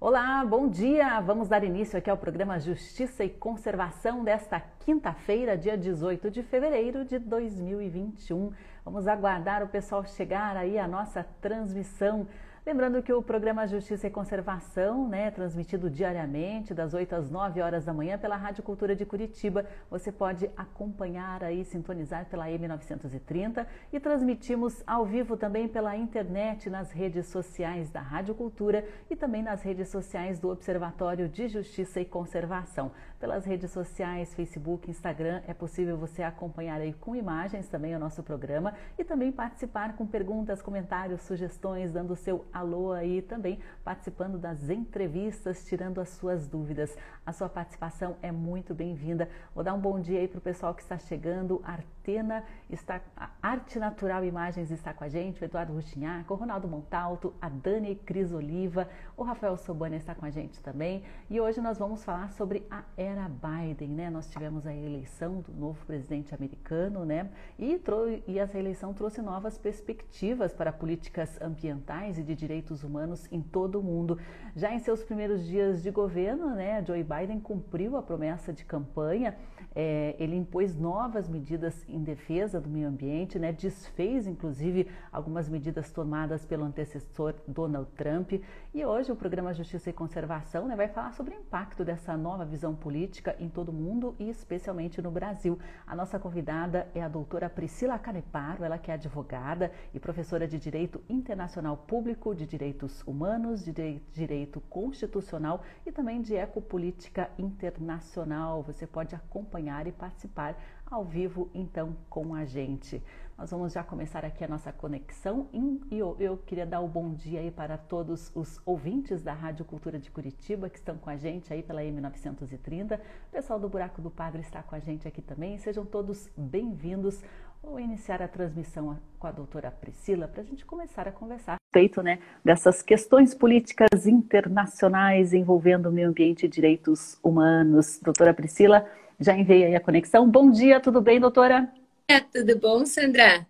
Olá, bom dia! Vamos dar início aqui ao programa Justiça e Conservação desta quinta-feira, dia 18 de fevereiro de 2021. Vamos aguardar o pessoal chegar aí à nossa transmissão Lembrando que o programa Justiça e Conservação, né, transmitido diariamente das 8 às 9 horas da manhã pela Rádio Cultura de Curitiba, você pode acompanhar aí, sintonizar pela M930 e transmitimos ao vivo também pela internet nas redes sociais da Rádio Cultura e também nas redes sociais do Observatório de Justiça e Conservação. Pelas redes sociais, Facebook, Instagram, é possível você acompanhar aí com imagens também o nosso programa e também participar com perguntas, comentários, sugestões, dando o seu alô aí também, participando das entrevistas, tirando as suas dúvidas. A sua participação é muito bem-vinda. Vou dar um bom dia aí para o pessoal que está chegando. Artena está, a Arte Natural Imagens está com a gente, o Eduardo Ruchinhac, o Ronaldo Montalto, a Dani Cris Oliva, o Rafael Sobana está com a gente também. E hoje nós vamos falar sobre a era Biden, né? Nós tivemos a eleição do novo presidente americano, né? E, e essa eleição trouxe novas perspectivas para políticas ambientais e de direitos humanos em todo o mundo. Já em seus primeiros dias de governo, né, Joe Biden cumpriu a promessa de campanha. É, ele impôs novas medidas em defesa do meio ambiente, né, desfez inclusive algumas medidas tomadas pelo antecessor Donald Trump. E hoje o programa Justiça e Conservação né, vai falar sobre o impacto dessa nova visão política em todo o mundo e especialmente no Brasil. A nossa convidada é a doutora Priscila Caneparo, ela que é advogada e professora de Direito Internacional Público de Direitos Humanos, de Direito Constitucional e também de Ecopolítica Internacional. Você pode acompanhar e participar ao vivo então com a gente. Nós vamos já começar aqui a nossa conexão e eu, eu, queria dar o bom dia aí para todos os ouvintes da Rádio Cultura de Curitiba que estão com a gente aí pela M930. O pessoal do Buraco do Padre está com a gente aqui também. Sejam todos bem-vindos. Vou iniciar a transmissão com a doutora Priscila para a gente começar a conversar a respeito né, dessas questões políticas internacionais envolvendo o meio ambiente e direitos humanos. Doutora Priscila, já enviei aí a conexão. Bom dia, tudo bem, doutora? É, tudo bom, Sandra?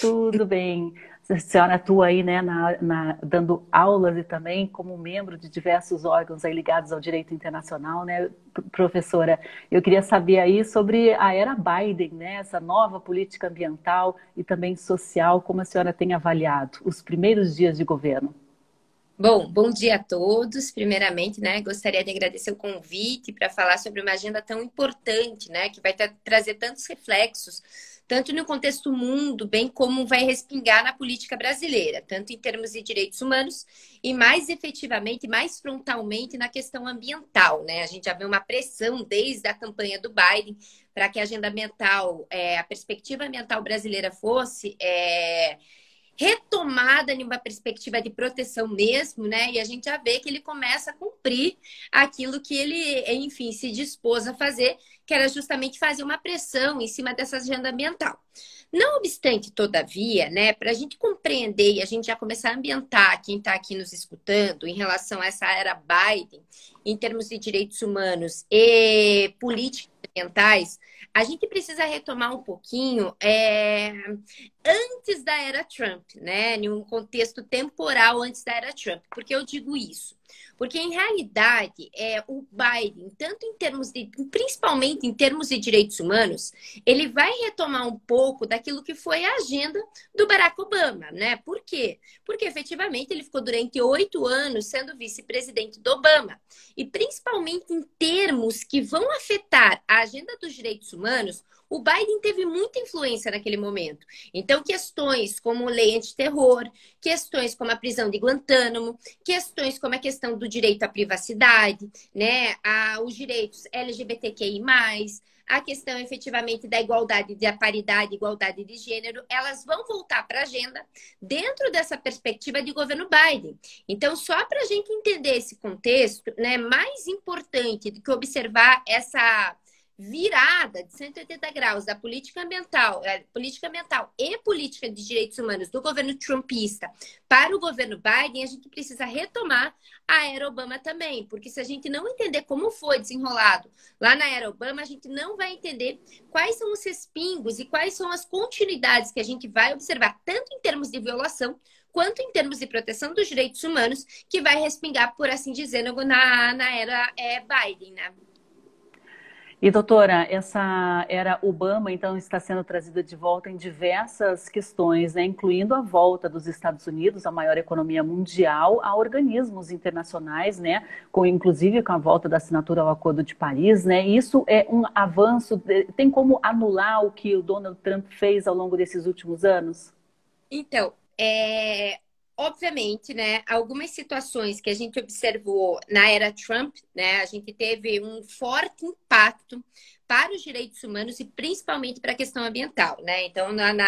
Tudo bem a senhora atua aí, né, na, na, dando aulas e também como membro de diversos órgãos aí ligados ao direito internacional, né, professora? Eu queria saber aí sobre a era Biden, né, essa nova política ambiental e também social, como a senhora tem avaliado os primeiros dias de governo? Bom, bom dia a todos. Primeiramente, né, gostaria de agradecer o convite para falar sobre uma agenda tão importante, né, que vai trazer tantos reflexos tanto no contexto mundo, bem como vai respingar na política brasileira, tanto em termos de direitos humanos e mais efetivamente, mais frontalmente na questão ambiental. Né? A gente já vê uma pressão desde a campanha do Biden para que a agenda ambiental, é, a perspectiva ambiental brasileira fosse. É, retomada em uma perspectiva de proteção mesmo, né? E a gente já vê que ele começa a cumprir aquilo que ele, enfim, se dispôs a fazer, que era justamente fazer uma pressão em cima dessa agenda ambiental. Não obstante, todavia, né, para a gente compreender e a gente já começar a ambientar quem está aqui nos escutando em relação a essa era Biden, em termos de direitos humanos e políticas ambientais, a gente precisa retomar um pouquinho é, antes da era Trump, né? Em um contexto temporal antes da era Trump. Por que eu digo isso? Porque, em realidade, é, o Biden, tanto em termos de, principalmente em termos de direitos humanos, ele vai retomar um pouco daquilo que foi a agenda do Barack Obama, né? Por quê? Porque efetivamente ele ficou durante oito anos sendo vice-presidente do Obama. E principalmente em termos que vão afetar a agenda dos direitos humanos, o Biden teve muita influência naquele momento. Então, questões como lei antiterror, questões como a prisão de Guantánamo, questões como a questão do direito à privacidade, né, a, os direitos LGBTQI+, a questão efetivamente da igualdade, da paridade, igualdade de gênero, elas vão voltar para a agenda dentro dessa perspectiva de governo Biden. Então, só para a gente entender esse contexto, né, mais importante do que observar essa virada de 180 graus da política ambiental, é, política ambiental e política de direitos humanos do governo trumpista para o governo Biden, a gente precisa retomar a era Obama também, porque se a gente não entender como foi desenrolado lá na era Obama, a gente não vai entender quais são os respingos e quais são as continuidades que a gente vai observar, tanto em termos de violação quanto em termos de proteção dos direitos humanos, que vai respingar, por assim dizer, na, na era é, Biden, né? E doutora, essa era Obama então está sendo trazida de volta em diversas questões, né, incluindo a volta dos Estados Unidos, a maior economia mundial, a organismos internacionais, né, com inclusive com a volta da assinatura ao Acordo de Paris, né. Isso é um avanço. Tem como anular o que o Donald Trump fez ao longo desses últimos anos? Então, é, obviamente, né, algumas situações que a gente observou na era Trump, né, a gente teve um forte impacto para os direitos humanos e principalmente para a questão ambiental, né? Então, na, na,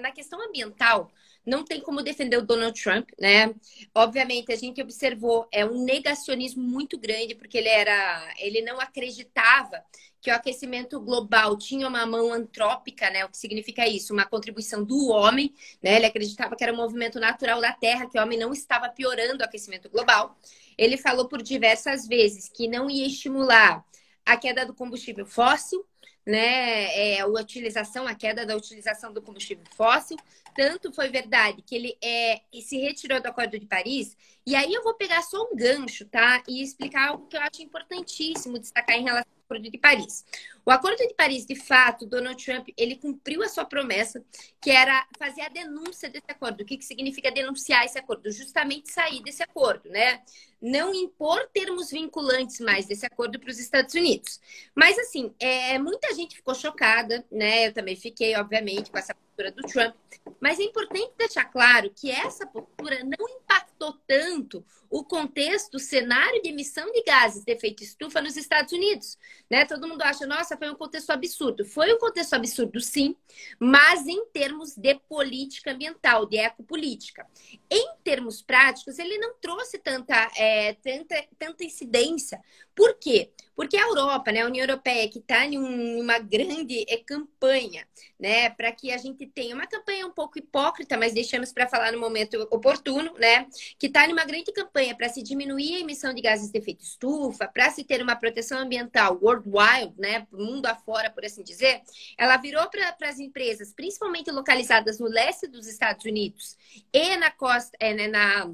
na questão ambiental, não tem como defender o Donald Trump, né? Obviamente, a gente observou é um negacionismo muito grande, porque ele era, ele não acreditava que o aquecimento global tinha uma mão antrópica, né? O que significa isso? Uma contribuição do homem, né? Ele acreditava que era um movimento natural da Terra, que o homem não estava piorando o aquecimento global. Ele falou por diversas vezes que não ia estimular a queda do combustível fóssil, né? É, a utilização, a queda da utilização do combustível fóssil. Tanto foi verdade que ele é, se retirou do Acordo de Paris. E aí eu vou pegar só um gancho, tá? E explicar algo que eu acho importantíssimo destacar em relação Acordo de Paris. O Acordo de Paris, de fato, Donald Trump, ele cumpriu a sua promessa, que era fazer a denúncia desse acordo. O que, que significa denunciar esse acordo? Justamente sair desse acordo, né? Não impor termos vinculantes mais desse acordo para os Estados Unidos. Mas, assim, é, muita gente ficou chocada, né? Eu também fiquei, obviamente, com essa postura do Trump. Mas é importante deixar claro que essa postura não impactou tanto o contexto, o cenário de emissão de gases de efeito estufa nos Estados Unidos. Né? Todo mundo acha, nossa, foi um contexto absurdo. Foi um contexto absurdo, sim, mas em termos de política ambiental, de ecopolítica. Em termos práticos, ele não trouxe tanta, é, tanta, tanta incidência. Por quê? Porque a Europa, né, a União Europeia, que está em uma grande é, campanha, né, para que a gente tenha uma campanha um pouco hipócrita, mas deixamos para falar no momento oportuno, né, que está em uma grande campanha para se diminuir a emissão de gases de efeito estufa, para se ter uma proteção ambiental worldwide, né, mundo afora, por assim dizer, ela virou para as empresas, principalmente localizadas no leste dos Estados Unidos e na costa, é, né, na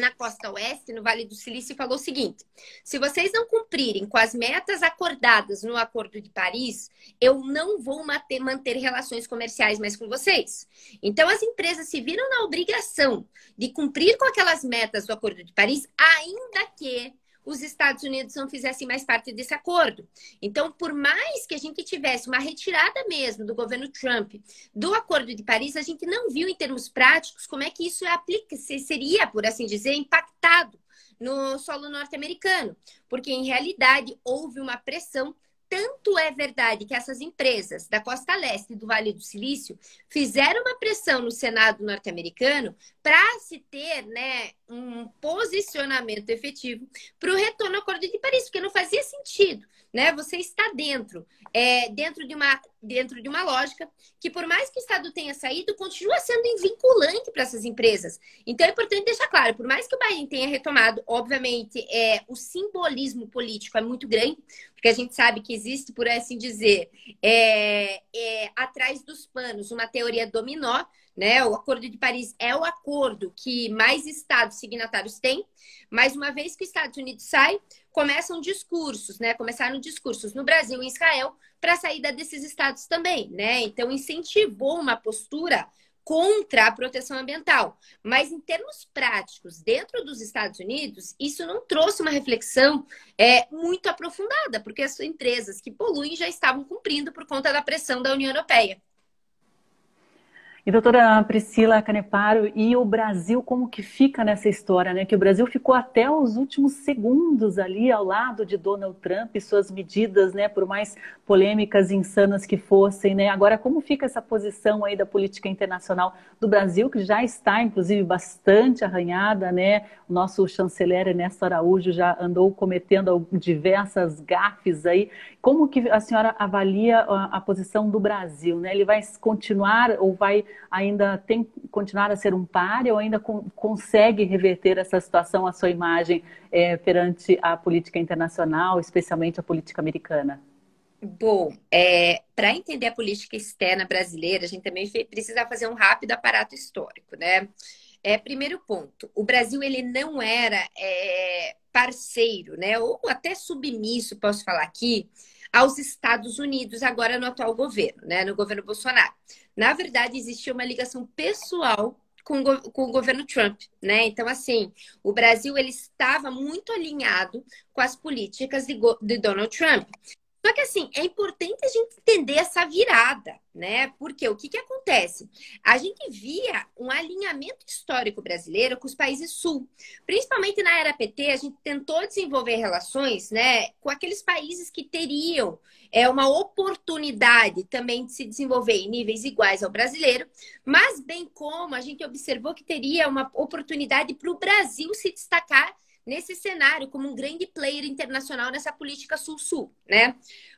na costa oeste, no Vale do Silício, falou o seguinte: se vocês não cumprirem com as metas acordadas no Acordo de Paris, eu não vou manter, relações comerciais mais com vocês. Então, as empresas se viram na obrigação de cumprir com aquelas metas do Acordo de Paris, ainda que os Estados Unidos não fizessem mais parte desse acordo. Então, por mais que a gente tivesse uma retirada mesmo do governo Trump do Acordo de Paris, a gente não viu em termos práticos como é que isso aplica, seria, por assim dizer, impactado no solo norte-americano, porque em realidade houve uma pressão tanto é verdade que essas empresas da costa leste e do Vale do Silício fizeram uma pressão no Senado norte-americano para se ter né, um posicionamento efetivo para o retorno ao Acordo de Paris, porque não fazia sentido né? Você está dentro, é, dentro, de uma, dentro de uma lógica que, por mais que o Estado tenha saído, continua sendo vinculante para essas empresas. Então, é importante deixar claro, por mais que o Biden tenha retomado, obviamente, é, o simbolismo político é muito grande, porque a gente sabe que existe, por assim dizer, é, é, atrás dos panos, uma teoria dominó, né? O Acordo de Paris é o acordo que mais estados signatários têm, mas uma vez que os Estados Unidos sai, começam discursos, né? Começaram discursos no Brasil e Israel para a saída desses estados também, né? Então incentivou uma postura contra a proteção ambiental. Mas em termos práticos, dentro dos Estados Unidos, isso não trouxe uma reflexão é, muito aprofundada, porque as empresas que poluem já estavam cumprindo por conta da pressão da União Europeia. E doutora Priscila Caneparo, e o Brasil como que fica nessa história, né? Que o Brasil ficou até os últimos segundos ali ao lado de Donald Trump e suas medidas, né? Por mais polêmicas e insanas que fossem, né? Agora, como fica essa posição aí da política internacional do Brasil, que já está, inclusive, bastante arranhada, né? O nosso chanceler Ernesto Araújo já andou cometendo diversas gafes aí. Como que a senhora avalia a, a posição do Brasil, né? Ele vai continuar ou vai ainda tem continuar a ser um páreo ou ainda com, consegue reverter essa situação, a sua imagem é, perante a política internacional, especialmente a política americana? Bom, é, para entender a política externa brasileira, a gente também precisa fazer um rápido aparato histórico, né? É, primeiro ponto, o Brasil ele não era é, parceiro, né, ou até submisso, posso falar aqui, aos Estados Unidos agora no atual governo, né, no governo Bolsonaro. Na verdade, existia uma ligação pessoal com, com o governo Trump, né? Então, assim, o Brasil ele estava muito alinhado com as políticas de, de Donald Trump. Só que assim, é importante a gente entender essa virada, né? Porque o que, que acontece? A gente via um alinhamento histórico brasileiro com os países sul. Principalmente na era PT, a gente tentou desenvolver relações né, com aqueles países que teriam é, uma oportunidade também de se desenvolver em níveis iguais ao brasileiro, mas bem como a gente observou que teria uma oportunidade para o Brasil se destacar nesse cenário como um grande player internacional nessa política sul-sul, né?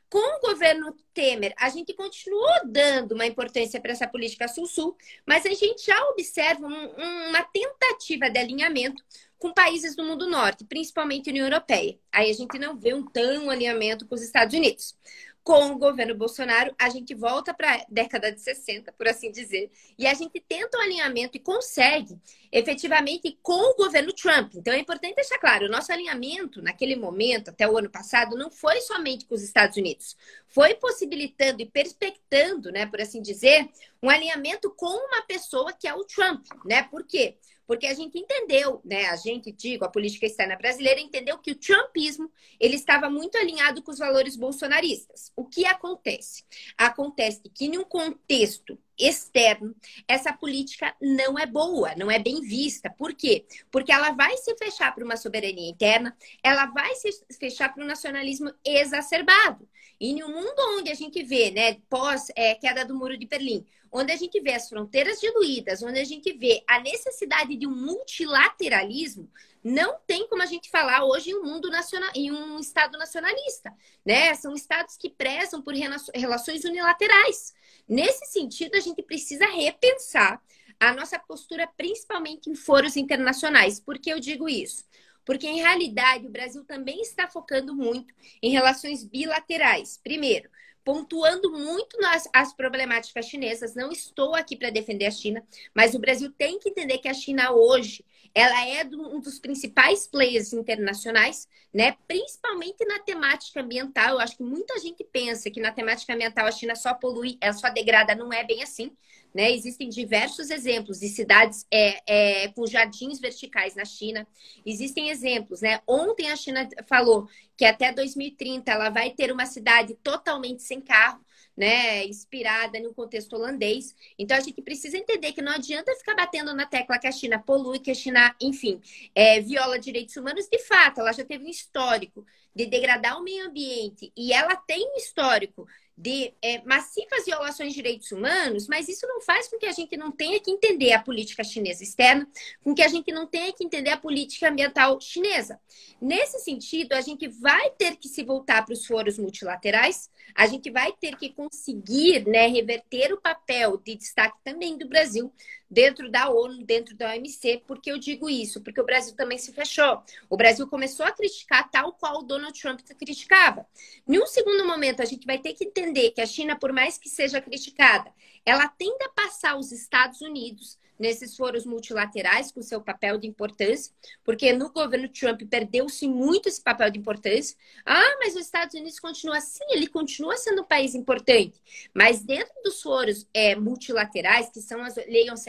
Com o governo Temer, a gente continuou dando uma importância para essa política sul-sul, mas a gente já observa um, uma tentativa de alinhamento com países do mundo norte, principalmente União Europeia. Aí a gente não vê um tão alinhamento com os Estados Unidos com o governo Bolsonaro, a gente volta para a década de 60, por assim dizer, e a gente tenta um alinhamento e consegue efetivamente com o governo Trump. Então é importante deixar claro, o nosso alinhamento naquele momento, até o ano passado, não foi somente com os Estados Unidos, foi possibilitando e perspectando, né, por assim dizer, um alinhamento com uma pessoa que é o Trump, né? Por quê? Porque a gente entendeu, né? A gente, digo, a política externa brasileira entendeu que o trumpismo ele estava muito alinhado com os valores bolsonaristas. O que acontece? Acontece que, em um contexto externo, essa política não é boa, não é bem vista. Por quê? Porque ela vai se fechar para uma soberania interna, ela vai se fechar para um nacionalismo exacerbado. E um mundo onde a gente vê, né, pós é, queda do muro de Berlim, onde a gente vê as fronteiras diluídas, onde a gente vê a necessidade de um multilateralismo, não tem como a gente falar hoje em um mundo nacional, em um estado nacionalista, né? São estados que prezam por relações unilaterais. Nesse sentido, a gente precisa repensar a nossa postura, principalmente em foros internacionais. Por que eu digo isso? Porque, em realidade, o Brasil também está focando muito em relações bilaterais. Primeiro, pontuando muito nas as problemáticas chinesas. Não estou aqui para defender a China, mas o Brasil tem que entender que a China hoje ela é um dos principais players internacionais, né? Principalmente na temática ambiental. Eu acho que muita gente pensa que na temática ambiental a China só polui, ela só degrada. Não é bem assim. Né? Existem diversos exemplos de cidades é, é, com jardins verticais na China. Existem exemplos, né? Ontem a China falou que até 2030 ela vai ter uma cidade totalmente sem carro né, inspirada no contexto holandês. Então a gente precisa entender que não adianta ficar batendo na tecla que a China polui, que a China, enfim, é, viola direitos humanos. De fato, ela já teve um histórico de degradar o meio ambiente e ela tem um histórico de é, massivas violações de direitos humanos, mas isso não faz com que a gente não tenha que entender a política chinesa externa, com que a gente não tenha que entender a política ambiental chinesa. Nesse sentido, a gente vai ter que se voltar para os foros multilaterais, a gente vai ter que conseguir né, reverter o papel de destaque também do Brasil dentro da ONU, dentro da OMC. Por que eu digo isso? Porque o Brasil também se fechou. O Brasil começou a criticar tal qual o Donald Trump criticava. Em um segundo momento, a gente vai ter que entender que a China, por mais que seja criticada, ela tende a passar os Estados Unidos nesses foros multilaterais com seu papel de importância, porque no governo Trump perdeu-se muito esse papel de importância. Ah, mas os Estados Unidos continua assim, ele continua sendo um país importante, mas dentro dos foros é, multilaterais, que são as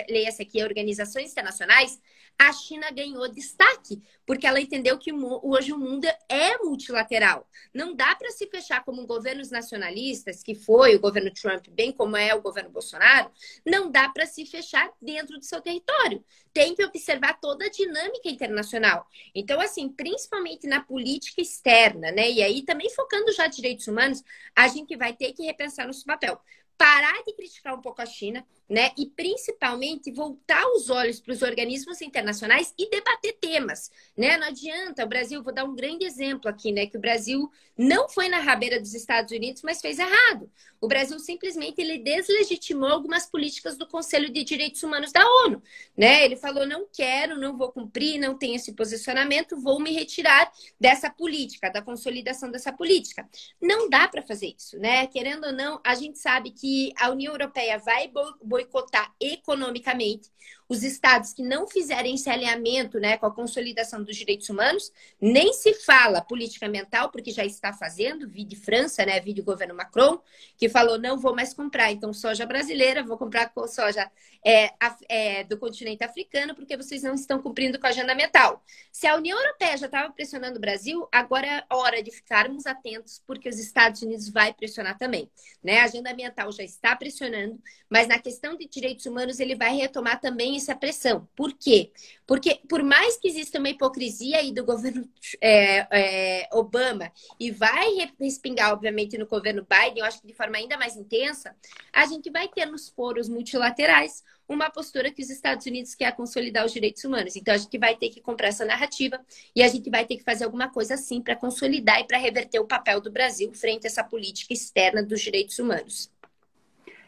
leia-se aqui organizações internacionais, a China ganhou destaque, porque ela entendeu que hoje o mundo é multilateral. Não dá para se fechar como governos nacionalistas, que foi o governo Trump, bem como é o governo Bolsonaro, não dá para se fechar dentro do seu território. Tem que observar toda a dinâmica internacional. Então, assim, principalmente na política externa, né? E aí também focando já direitos humanos, a gente vai ter que repensar nosso papel parar de criticar um pouco a China, né? E principalmente voltar os olhos para os organismos internacionais e debater temas, né? Não adianta, o Brasil, vou dar um grande exemplo aqui, né? Que o Brasil não foi na rabeira dos Estados Unidos, mas fez errado. O Brasil simplesmente ele deslegitimou algumas políticas do Conselho de Direitos Humanos da ONU, né? Ele falou: não quero, não vou cumprir, não tenho esse posicionamento, vou me retirar dessa política, da consolidação dessa política. Não dá para fazer isso, né? Querendo ou não, a gente sabe que a União Europeia vai boicotar economicamente. Os estados que não fizerem esse alinhamento né, com a consolidação dos direitos humanos, nem se fala política ambiental, porque já está fazendo, vi de França, né, vi de governo Macron, que falou, não vou mais comprar, então, soja brasileira, vou comprar soja é, é, do continente africano, porque vocês não estão cumprindo com a agenda ambiental. Se a União Europeia já estava pressionando o Brasil, agora é hora de ficarmos atentos, porque os Estados Unidos vai pressionar também. Né? A agenda ambiental já está pressionando, mas na questão de direitos humanos ele vai retomar também essa pressão. Por quê? Porque por mais que exista uma hipocrisia aí do governo é, é, Obama e vai respingar, obviamente, no governo Biden, eu acho que de forma ainda mais intensa, a gente vai ter nos foros multilaterais uma postura que os Estados Unidos quer consolidar os direitos humanos. Então a gente vai ter que comprar essa narrativa e a gente vai ter que fazer alguma coisa assim para consolidar e para reverter o papel do Brasil frente a essa política externa dos direitos humanos.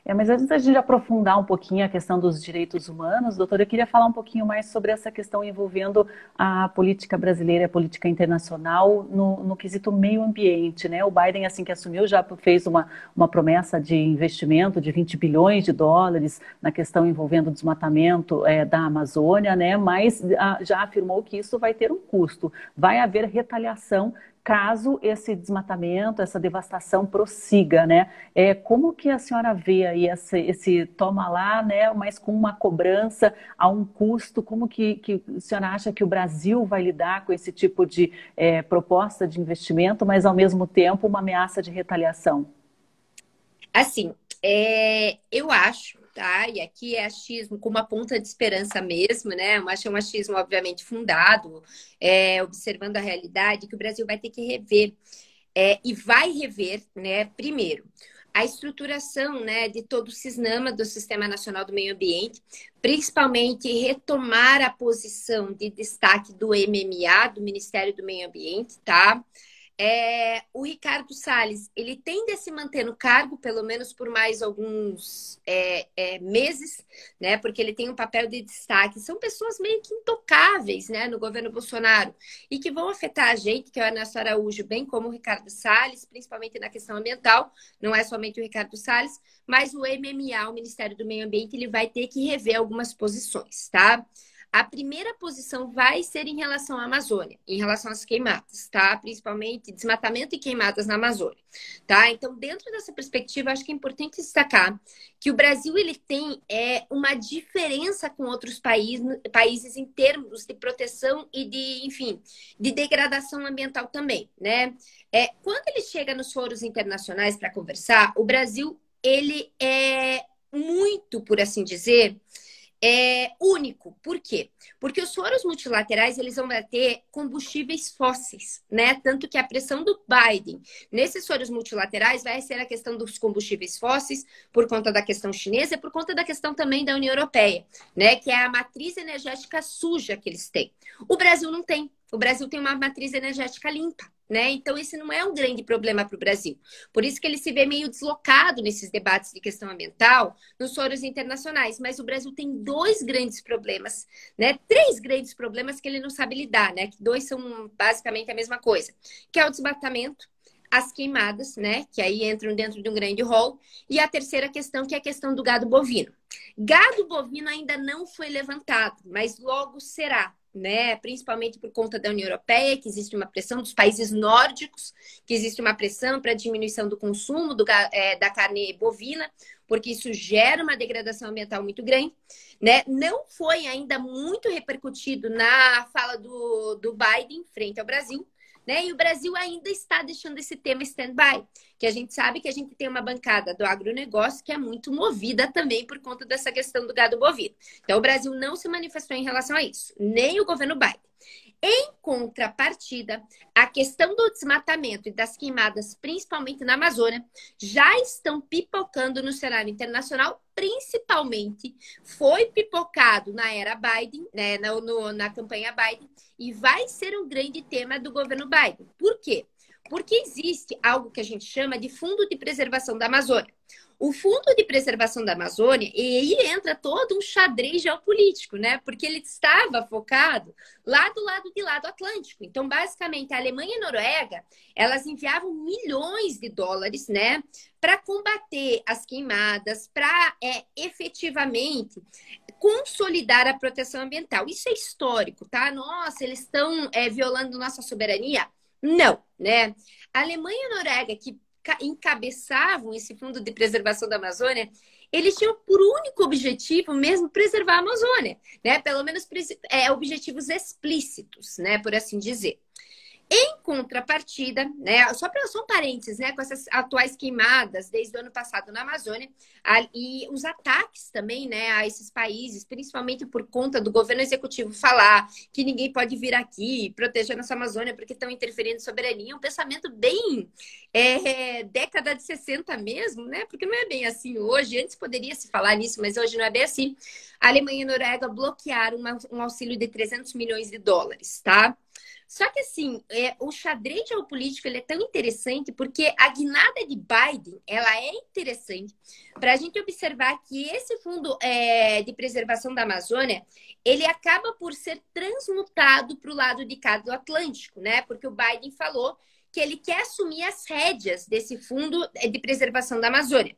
É, mas antes da gente aprofundar um pouquinho a questão dos direitos humanos, doutora, eu queria falar um pouquinho mais sobre essa questão envolvendo a política brasileira, a política internacional no, no quesito meio ambiente, né? O Biden, assim que assumiu, já fez uma, uma promessa de investimento de 20 bilhões de dólares na questão envolvendo o desmatamento é, da Amazônia, né? Mas a, já afirmou que isso vai ter um custo, vai haver retaliação caso esse desmatamento, essa devastação prossiga, né? É, como que a senhora vê aí esse, esse toma lá, né? Mas com uma cobrança a um custo, como que, que a senhora acha que o Brasil vai lidar com esse tipo de é, proposta de investimento, mas ao mesmo tempo uma ameaça de retaliação? Assim, é, eu acho tá? E aqui é achismo com uma ponta de esperança mesmo, né? Eu acho um achismo, obviamente, fundado, é, observando a realidade, que o Brasil vai ter que rever. É, e vai rever, né? Primeiro, a estruturação né, de todo o CISNAMA, do Sistema Nacional do Meio Ambiente, principalmente retomar a posição de destaque do MMA, do Ministério do Meio Ambiente, tá? É, o Ricardo Salles, ele tende a se manter no cargo, pelo menos por mais alguns é, é, meses, né? Porque ele tem um papel de destaque. São pessoas meio que intocáveis, né? No governo Bolsonaro e que vão afetar a gente, que é o Ernesto Araújo, bem como o Ricardo Salles, principalmente na questão ambiental. Não é somente o Ricardo Salles, mas o MMA, o Ministério do Meio Ambiente, ele vai ter que rever algumas posições, tá? A primeira posição vai ser em relação à Amazônia, em relação às queimadas, tá? Principalmente desmatamento e queimadas na Amazônia, tá? Então, dentro dessa perspectiva, acho que é importante destacar que o Brasil ele tem é, uma diferença com outros países, países em termos de proteção e de, enfim, de degradação ambiental também, né? É, quando ele chega nos foros internacionais para conversar, o Brasil ele é muito, por assim dizer, é único. Por quê? Porque os foros multilaterais eles vão ter combustíveis fósseis, né? Tanto que a pressão do Biden nesses foros multilaterais vai ser a questão dos combustíveis fósseis por conta da questão chinesa e por conta da questão também da União Europeia, né? Que é a matriz energética suja que eles têm. O Brasil não tem. O Brasil tem uma matriz energética limpa. Né? Então, esse não é um grande problema para o Brasil. Por isso que ele se vê meio deslocado nesses debates de questão ambiental nos foros internacionais. Mas o Brasil tem dois grandes problemas, né? Três grandes problemas que ele não sabe lidar, né? Que dois são basicamente a mesma coisa, que é o desmatamento, as queimadas, né? Que aí entram dentro de um grande rol. E a terceira questão, que é a questão do gado bovino. Gado bovino ainda não foi levantado, mas logo será né? Principalmente por conta da União Europeia, que existe uma pressão dos países nórdicos, que existe uma pressão para diminuição do consumo do, é, da carne bovina, porque isso gera uma degradação ambiental muito grande, né? Não foi ainda muito repercutido na fala do, do Biden frente ao Brasil, né? E o Brasil ainda está deixando esse tema stand-by, que a gente sabe que a gente tem uma bancada do agronegócio que é muito movida também por conta dessa questão do gado bovino. Então, o Brasil não se manifestou em relação a isso, nem o governo Biden. Em contrapartida, a questão do desmatamento e das queimadas, principalmente na Amazônia, já estão pipocando no cenário internacional, principalmente foi pipocado na era Biden, né, no, na campanha Biden, e vai ser um grande tema do governo Biden. Por quê? Porque existe algo que a gente chama de Fundo de Preservação da Amazônia. O Fundo de Preservação da Amazônia, e aí entra todo um xadrez geopolítico, né? Porque ele estava focado lá do lado de lá do Atlântico. Então, basicamente, a Alemanha e a Noruega, elas enviavam milhões de dólares, né? Para combater as queimadas, para é, efetivamente consolidar a proteção ambiental. Isso é histórico, tá? Nossa, eles estão é, violando nossa soberania? Não, né? A Alemanha e a Noruega, que encabeçavam esse fundo de preservação da Amazônia, eles tinham por único objetivo mesmo preservar a Amazônia, né? Pelo menos é, objetivos explícitos, né? Por assim dizer. Em contrapartida, né, só para só um parênteses, né, com essas atuais queimadas desde o ano passado na Amazônia a, e os ataques também, né, a esses países, principalmente por conta do governo executivo falar que ninguém pode vir aqui proteger nossa Amazônia porque estão interferindo em soberania, um pensamento bem é, década de 60 mesmo, né, porque não é bem assim hoje. Antes poderia se falar nisso, mas hoje não é bem assim. A Alemanha e a Noruega bloquearam uma, um auxílio de 300 milhões de dólares, tá? Só que assim, é, o xadrez geopolítico ele é tão interessante porque a guinada de Biden ela é interessante para a gente observar que esse fundo é, de preservação da Amazônia ele acaba por ser transmutado para o lado de cá do Atlântico, né? Porque o Biden falou que ele quer assumir as rédeas desse fundo de preservação da Amazônia.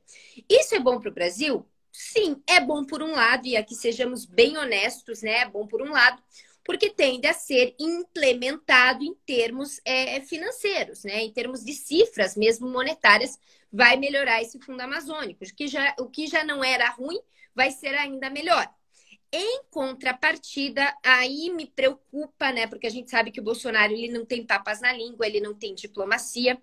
Isso é bom para o Brasil? Sim, é bom por um lado, e aqui sejamos bem honestos, né? É bom por um lado, porque tende a ser implementado em termos é, financeiros, né? em termos de cifras mesmo monetárias, vai melhorar esse fundo amazônico. O que já, o que já não era ruim vai ser ainda melhor. Em contrapartida, aí me preocupa, né? Porque a gente sabe que o Bolsonaro ele não tem papas na língua, ele não tem diplomacia.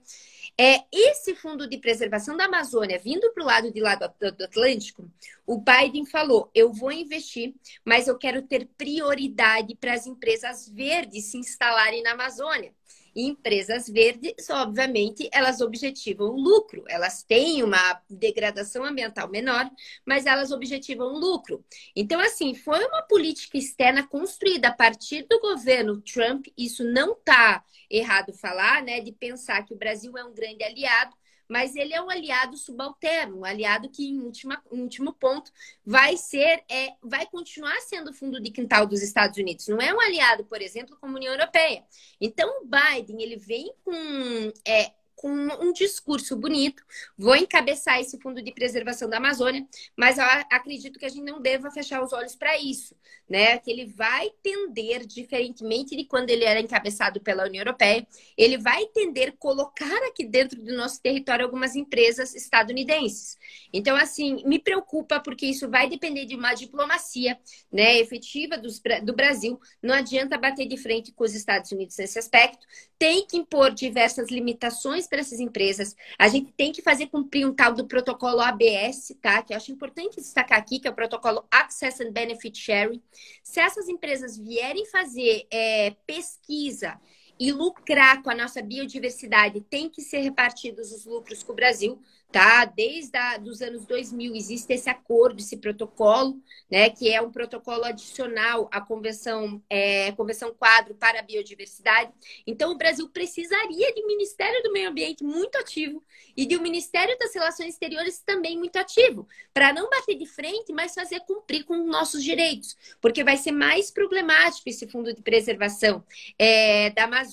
É, esse fundo de preservação da Amazônia, vindo para o lado de lá do, do Atlântico, o Biden falou: eu vou investir, mas eu quero ter prioridade para as empresas verdes se instalarem na Amazônia. E empresas verdes, obviamente, elas objetivam lucro. Elas têm uma degradação ambiental menor, mas elas objetivam lucro. Então, assim, foi uma política externa construída a partir do governo Trump. Isso não está errado falar, né? De pensar que o Brasil é um grande aliado mas ele é um aliado subalterno, um aliado que, em, última, em último ponto, vai ser, é, vai continuar sendo fundo de quintal dos Estados Unidos. Não é um aliado, por exemplo, como a União Europeia. Então, o Biden, ele vem com é, com um discurso bonito. Vou encabeçar esse fundo de preservação da Amazônia, mas acredito que a gente não deva fechar os olhos para isso, né? Que ele vai tender, diferentemente de quando ele era encabeçado pela União Europeia, ele vai tender colocar aqui dentro do nosso território algumas empresas estadunidenses. Então, assim, me preocupa porque isso vai depender de uma diplomacia, né, efetiva do Brasil. Não adianta bater de frente com os Estados Unidos nesse aspecto. Tem que impor diversas limitações para essas empresas. A gente tem que fazer cumprir um tal do protocolo ABS, tá? Que eu acho importante destacar aqui, que é o protocolo Access and Benefit Sharing. Se essas empresas vierem fazer é, pesquisa e lucrar com a nossa biodiversidade, tem que ser repartidos os lucros com o Brasil tá? Desde a, dos anos 2000 existe esse acordo, esse protocolo, né? Que é um protocolo adicional à convenção, é, convenção quadro para a biodiversidade. Então, o Brasil precisaria de um Ministério do Meio Ambiente muito ativo e de um Ministério das Relações Exteriores também muito ativo, para não bater de frente, mas fazer cumprir com nossos direitos, porque vai ser mais problemático esse fundo de preservação é, da Amazônia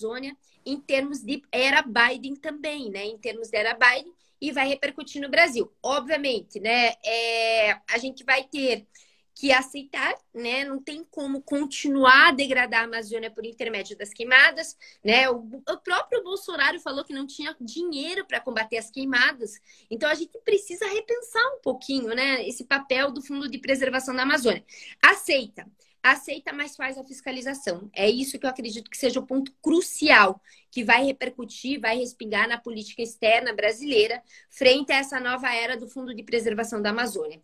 em termos de era Biden também, né? Em termos de era Biden e vai repercutir no Brasil. Obviamente, né? É, a gente vai ter que aceitar, né? Não tem como continuar a degradar a Amazônia por intermédio das queimadas, né? O, o próprio Bolsonaro falou que não tinha dinheiro para combater as queimadas. Então a gente precisa repensar um pouquinho, né? Esse papel do Fundo de Preservação da Amazônia. Aceita aceita, mas faz a fiscalização. É isso que eu acredito que seja o ponto crucial que vai repercutir, vai respingar na política externa brasileira frente a essa nova era do Fundo de Preservação da Amazônia.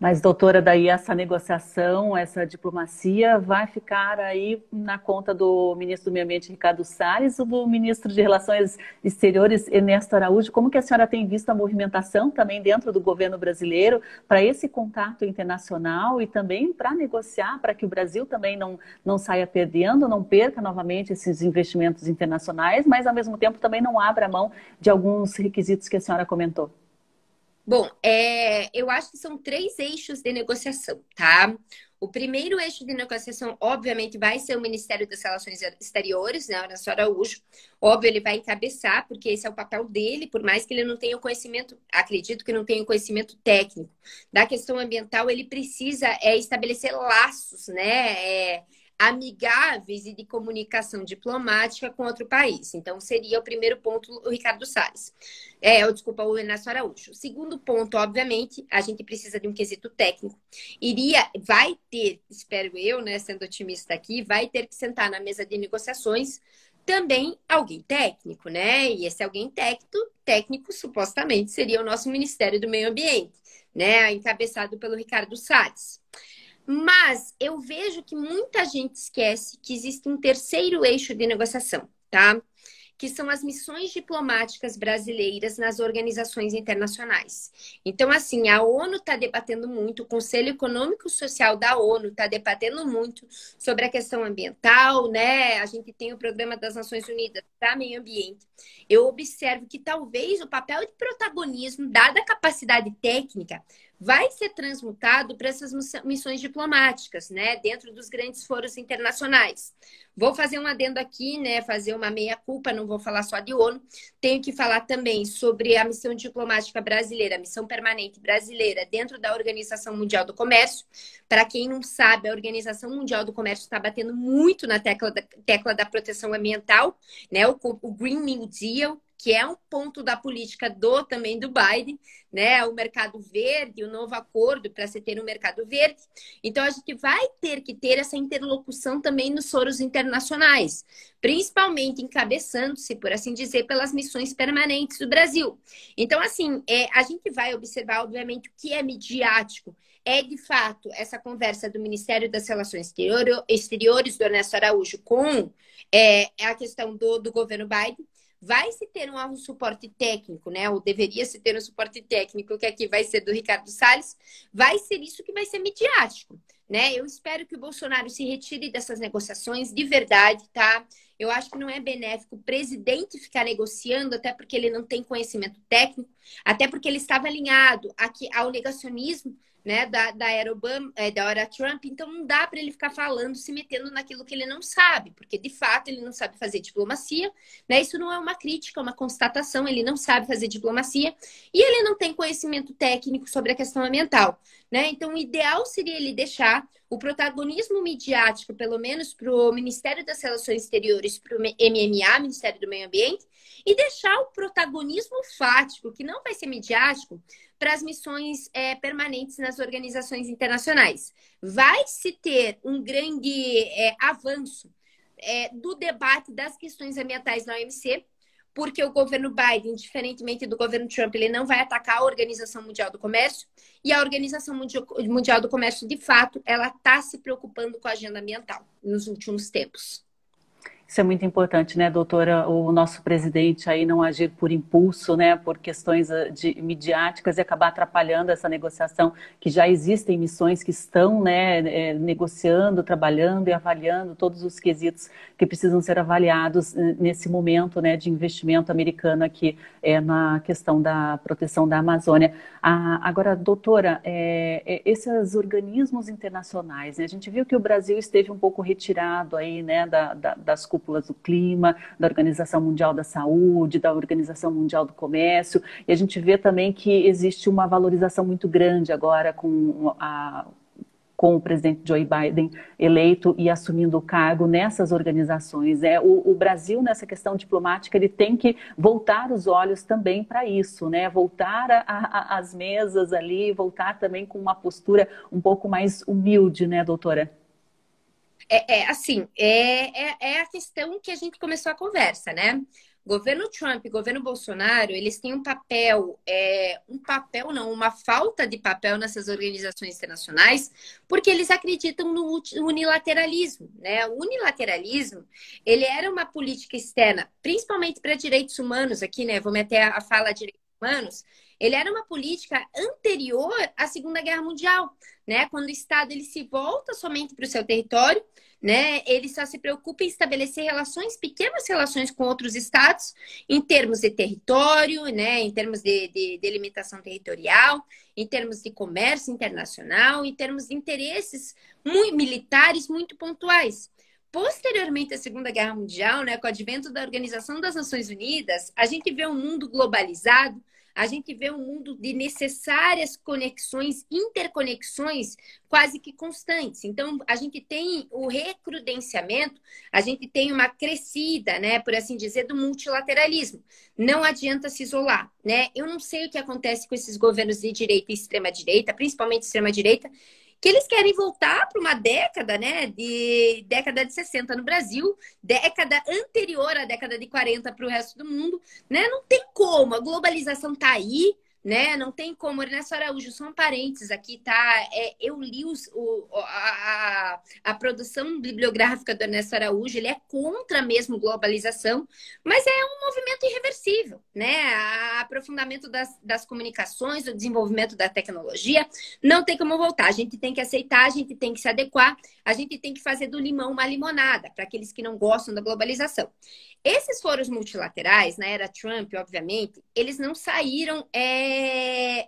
Mas, doutora, daí essa negociação, essa diplomacia vai ficar aí na conta do ministro do Meio Ambiente, Ricardo Salles, ou do ministro de Relações Exteriores, Ernesto Araújo. Como que a senhora tem visto a movimentação também dentro do governo brasileiro para esse contato internacional e também para negociar, para que o Brasil também não, não saia perdendo, não perca novamente esses investimentos internacionais, mas ao mesmo tempo também não abra mão de alguns requisitos que a senhora comentou? Bom, é, eu acho que são três eixos de negociação, tá? O primeiro eixo de negociação, obviamente, vai ser o Ministério das Relações Exteriores, né, Horácio Araújo. Óbvio, ele vai encabeçar, porque esse é o papel dele, por mais que ele não tenha o conhecimento, acredito que não tenha o conhecimento técnico da questão ambiental, ele precisa é, estabelecer laços, né? É, amigáveis e de comunicação diplomática com outro país. Então, seria o primeiro ponto o Ricardo Salles. É, eu, desculpa, o Renato Araújo. Segundo ponto, obviamente, a gente precisa de um quesito técnico. Iria, vai ter, espero eu, né, sendo otimista aqui, vai ter que sentar na mesa de negociações também alguém técnico, né? E esse alguém técnico, técnico supostamente seria o nosso Ministério do Meio Ambiente, né? Encabeçado pelo Ricardo Salles. Mas eu vejo que muita gente esquece que existe um terceiro eixo de negociação, tá? Que são as missões diplomáticas brasileiras nas organizações internacionais. Então, assim, a ONU está debatendo muito, o Conselho Econômico Social da ONU está debatendo muito sobre a questão ambiental, né? A gente tem o Programa das Nações Unidas para Meio Ambiente. Eu observo que talvez o papel de protagonismo, dada a capacidade técnica, vai ser transmutado para essas missões diplomáticas, né, dentro dos grandes foros internacionais. Vou fazer um adendo aqui, né, fazer uma meia-culpa, não vou falar só de ONU, tenho que falar também sobre a missão diplomática brasileira, a missão permanente brasileira dentro da Organização Mundial do Comércio. Para quem não sabe, a Organização Mundial do Comércio está batendo muito na tecla da, tecla da proteção ambiental, né, o, o Green New Deal, que é um ponto da política do também do Biden, né? O mercado verde, o novo acordo para se ter um mercado verde. Então a gente vai ter que ter essa interlocução também nos foros internacionais, principalmente encabeçando-se, por assim dizer, pelas missões permanentes do Brasil. Então, assim, é, a gente vai observar, obviamente, o que é midiático é de fato essa conversa do Ministério das Relações Exteriores do Ernesto Araújo com é, a questão do, do governo Biden vai se ter um, suporte técnico, né? Ou deveria se ter um suporte técnico, que aqui vai ser do Ricardo Salles, vai ser isso que vai ser midiático, né? Eu espero que o Bolsonaro se retire dessas negociações de verdade, tá? Eu acho que não é benéfico o presidente ficar negociando, até porque ele não tem conhecimento técnico, até porque ele estava alinhado aqui ao negacionismo né, da, da era Obama, é, da era Trump, então não dá para ele ficar falando, se metendo naquilo que ele não sabe, porque de fato ele não sabe fazer diplomacia, né? Isso não é uma crítica, é uma constatação, ele não sabe fazer diplomacia e ele não tem conhecimento técnico sobre a questão ambiental, né? Então o ideal seria ele deixar o protagonismo midiático, pelo menos para o Ministério das Relações Exteriores, para o MMA, Ministério do Meio Ambiente, e deixar o protagonismo fático, que não vai ser midiático, para as missões é, permanentes nas organizações internacionais. Vai se ter um grande é, avanço é, do debate das questões ambientais na OMC, porque o governo Biden, diferentemente do governo Trump, ele não vai atacar a Organização Mundial do Comércio, e a Organização Mundial do Comércio, de fato, ela está se preocupando com a agenda ambiental nos últimos tempos. Isso é muito importante, né, doutora? O nosso presidente aí não agir por impulso, né, por questões ah, de, midiáticas e acabar atrapalhando essa negociação, que já existem missões que estão, né, é, negociando, trabalhando e avaliando todos os quesitos que precisam ser avaliados eh, nesse momento, né, de investimento americano aqui é, na questão da proteção da Amazônia. Ah, agora, doutora, é, é, esses organismos internacionais, né, a gente viu que o Brasil esteve um pouco retirado aí, né, da, da, das cúpulas do clima, da Organização Mundial da Saúde, da Organização Mundial do Comércio, e a gente vê também que existe uma valorização muito grande agora com a com o presidente Joe Biden eleito e assumindo o cargo nessas organizações. É, o, o, Brasil, nessa questão diplomática, ele tem que voltar os olhos também para isso, né? voltar às mesas ali, voltar também com uma postura um pouco mais humilde, né, doutora? É, é assim, é, é, é, a questão que a gente começou a conversa, né? Governo Trump e governo Bolsonaro, eles têm um papel, é, um papel não, uma falta de papel nessas organizações internacionais, porque eles acreditam no unilateralismo, né? O unilateralismo, ele era uma política externa, principalmente para direitos humanos aqui, né? Vou meter a fala direitos humanos, ele era uma política anterior à Segunda Guerra Mundial, né? Quando o Estado ele se volta somente para o seu território, né? Ele só se preocupa em estabelecer relações, pequenas relações com outros estados, em termos de território, né? Em termos de, de delimitação territorial, em termos de comércio internacional, em termos de interesses muito militares muito pontuais. Posteriormente à Segunda Guerra Mundial, né, com o advento da Organização das Nações Unidas, a gente vê um mundo globalizado, a gente vê um mundo de necessárias conexões, interconexões quase que constantes. Então, a gente tem o recrudenciamento, a gente tem uma crescida, né, por assim dizer, do multilateralismo. Não adianta se isolar, né? Eu não sei o que acontece com esses governos de direita e extrema direita, principalmente extrema direita, que eles querem voltar para uma década, né, de década de 60 no Brasil, década anterior à década de 40 para o resto do mundo, né? Não tem como, a globalização está aí, né? Não tem como. Ernesto Araújo, são parentes aqui, tá? É, eu li os, o, a, a, produção bibliográfica do Ernesto Araújo, ele é contra mesmo globalização, mas é um movimento irreversível, né? O aprofundamento das, das comunicações, o desenvolvimento da tecnologia, não tem como voltar. A gente tem que aceitar, a gente tem que se adequar, a gente tem que fazer do limão uma limonada, para aqueles que não gostam da globalização. Esses foros multilaterais, na era Trump, obviamente, eles não saíram é,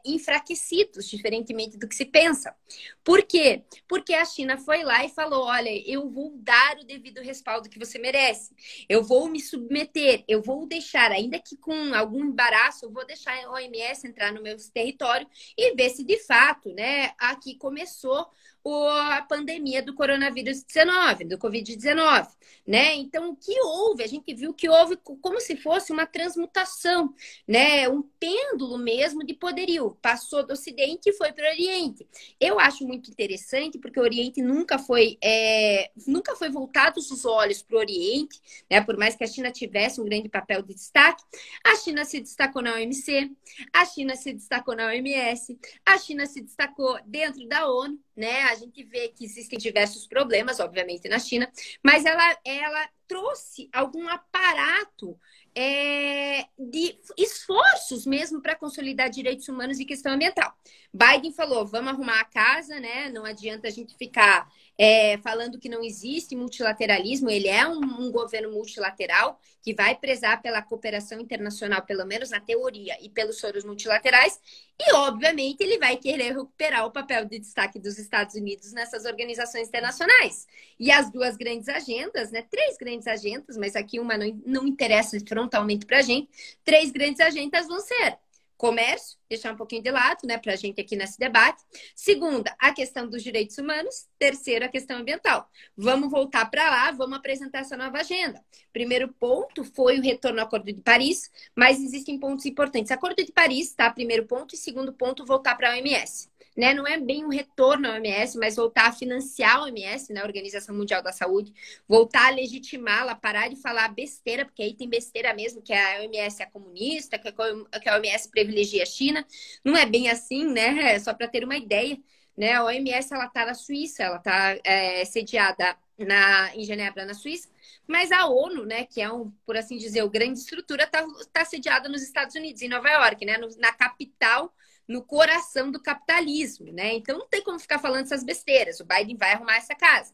enfraquecidos, diferentemente do que se pensa. Por quê? Porque a China foi lá e falou: olha, eu vou dar o devido respaldo que você merece, eu vou me submeter, eu vou deixar, ainda que com algum embaraço, eu vou deixar a OMS entrar no meu território e ver se de fato, né, aqui começou a pandemia do coronavírus 19, do Covid-19, né? Então, o que houve? A gente viu que houve como se fosse uma transmutação, né? Um pêndulo mesmo de poderio. Passou do Ocidente e foi para o Oriente. Eu acho muito interessante, porque o Oriente nunca foi, é, nunca foi voltados os olhos para o Oriente, né? Por mais que a China tivesse um grande papel de destaque, a China se destacou na OMC, a China se destacou na OMS, a China se destacou dentro da ONU, né? A gente vê que existem diversos problemas, obviamente, na China, mas ela, ela trouxe algum aparato é, de esforços mesmo para consolidar direitos humanos e questão ambiental. Biden falou: vamos arrumar a casa, né? Não adianta a gente ficar é, falando que não existe multilateralismo, ele é um, um, governo multilateral que vai prezar pela cooperação internacional, pelo menos na teoria, e pelos foros multilaterais, e obviamente ele vai querer recuperar o papel de destaque dos Estados Unidos nessas organizações internacionais. E as duas grandes agendas, né? Três grandes agendas, mas aqui uma não, não interessa frontalmente para a gente, três grandes agendas vão ser comércio, deixar um pouquinho de lado, né, para a gente aqui nesse debate. Segunda, a questão dos direitos humanos. Terceiro, a questão ambiental. Vamos voltar para lá, vamos apresentar essa nova agenda. Primeiro ponto foi o retorno ao Acordo de Paris, mas existem pontos importantes. Acordo de Paris, tá? Primeiro ponto. E segundo ponto, voltar para a OMS né? Não é bem um retorno à OMS, mas voltar a financiar a OMS, né? A Organização Mundial da Saúde, voltar a legitimá-la, parar de falar besteira, porque aí tem besteira mesmo, que a OMS é comunista, que a OMS privilegia a China. Não é bem assim, né? É só para ter uma ideia. Né? A OMS ela está na Suíça, ela está é, sediada na, em Genebra, na Suíça, mas a ONU, né, que é um, por assim dizer, o grande estrutura, está tá sediada nos Estados Unidos, em Nova York, né, no, na capital no coração do capitalismo, né? Então não tem como ficar falando essas besteiras. O Biden vai arrumar essa casa.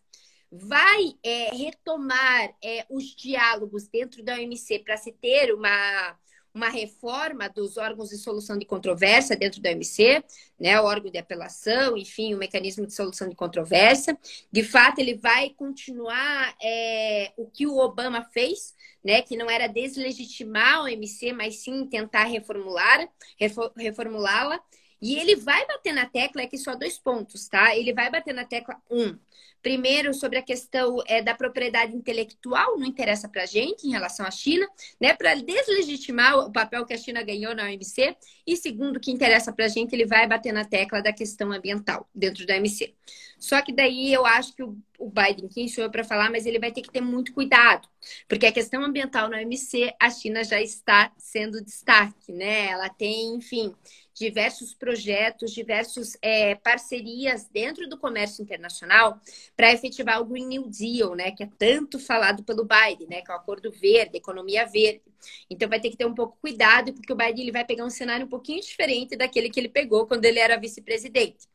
Vai é, retomar é, os diálogos dentro da OMC para se ter uma, uma reforma dos órgãos de solução de controvérsia dentro da OMC, né, o órgão de apelação, enfim, o mecanismo de solução de controvérsia. De fato, ele vai continuar é, o que o Obama fez, né, que não era deslegitimar a OMC, mas sim tentar reformular, reformulá-la. E ele vai bater na tecla, é que só dois pontos, tá? Ele vai bater na tecla um. Primeiro, sobre a questão é, da propriedade intelectual, não interessa para a gente em relação à China, né? Para deslegitimar o papel que a China ganhou na OMC. E segundo, que interessa para a gente, ele vai bater na tecla da questão ambiental dentro da OMC. Só que daí eu acho que o, o Biden, quem sou eu para falar, mas ele vai ter que ter muito cuidado, porque a questão ambiental na OMC, a China já está sendo destaque, né? Ela tem, enfim, diversos projetos, diversas é, parcerias dentro do comércio internacional para efetivar o Green New Deal, né? Que é tanto falado pelo Biden, né? Que é o Acordo Verde, Economia Verde. Então vai ter que ter um pouco cuidado, porque o Biden ele vai pegar um cenário um pouquinho diferente daquele que ele pegou quando ele era vice-presidente.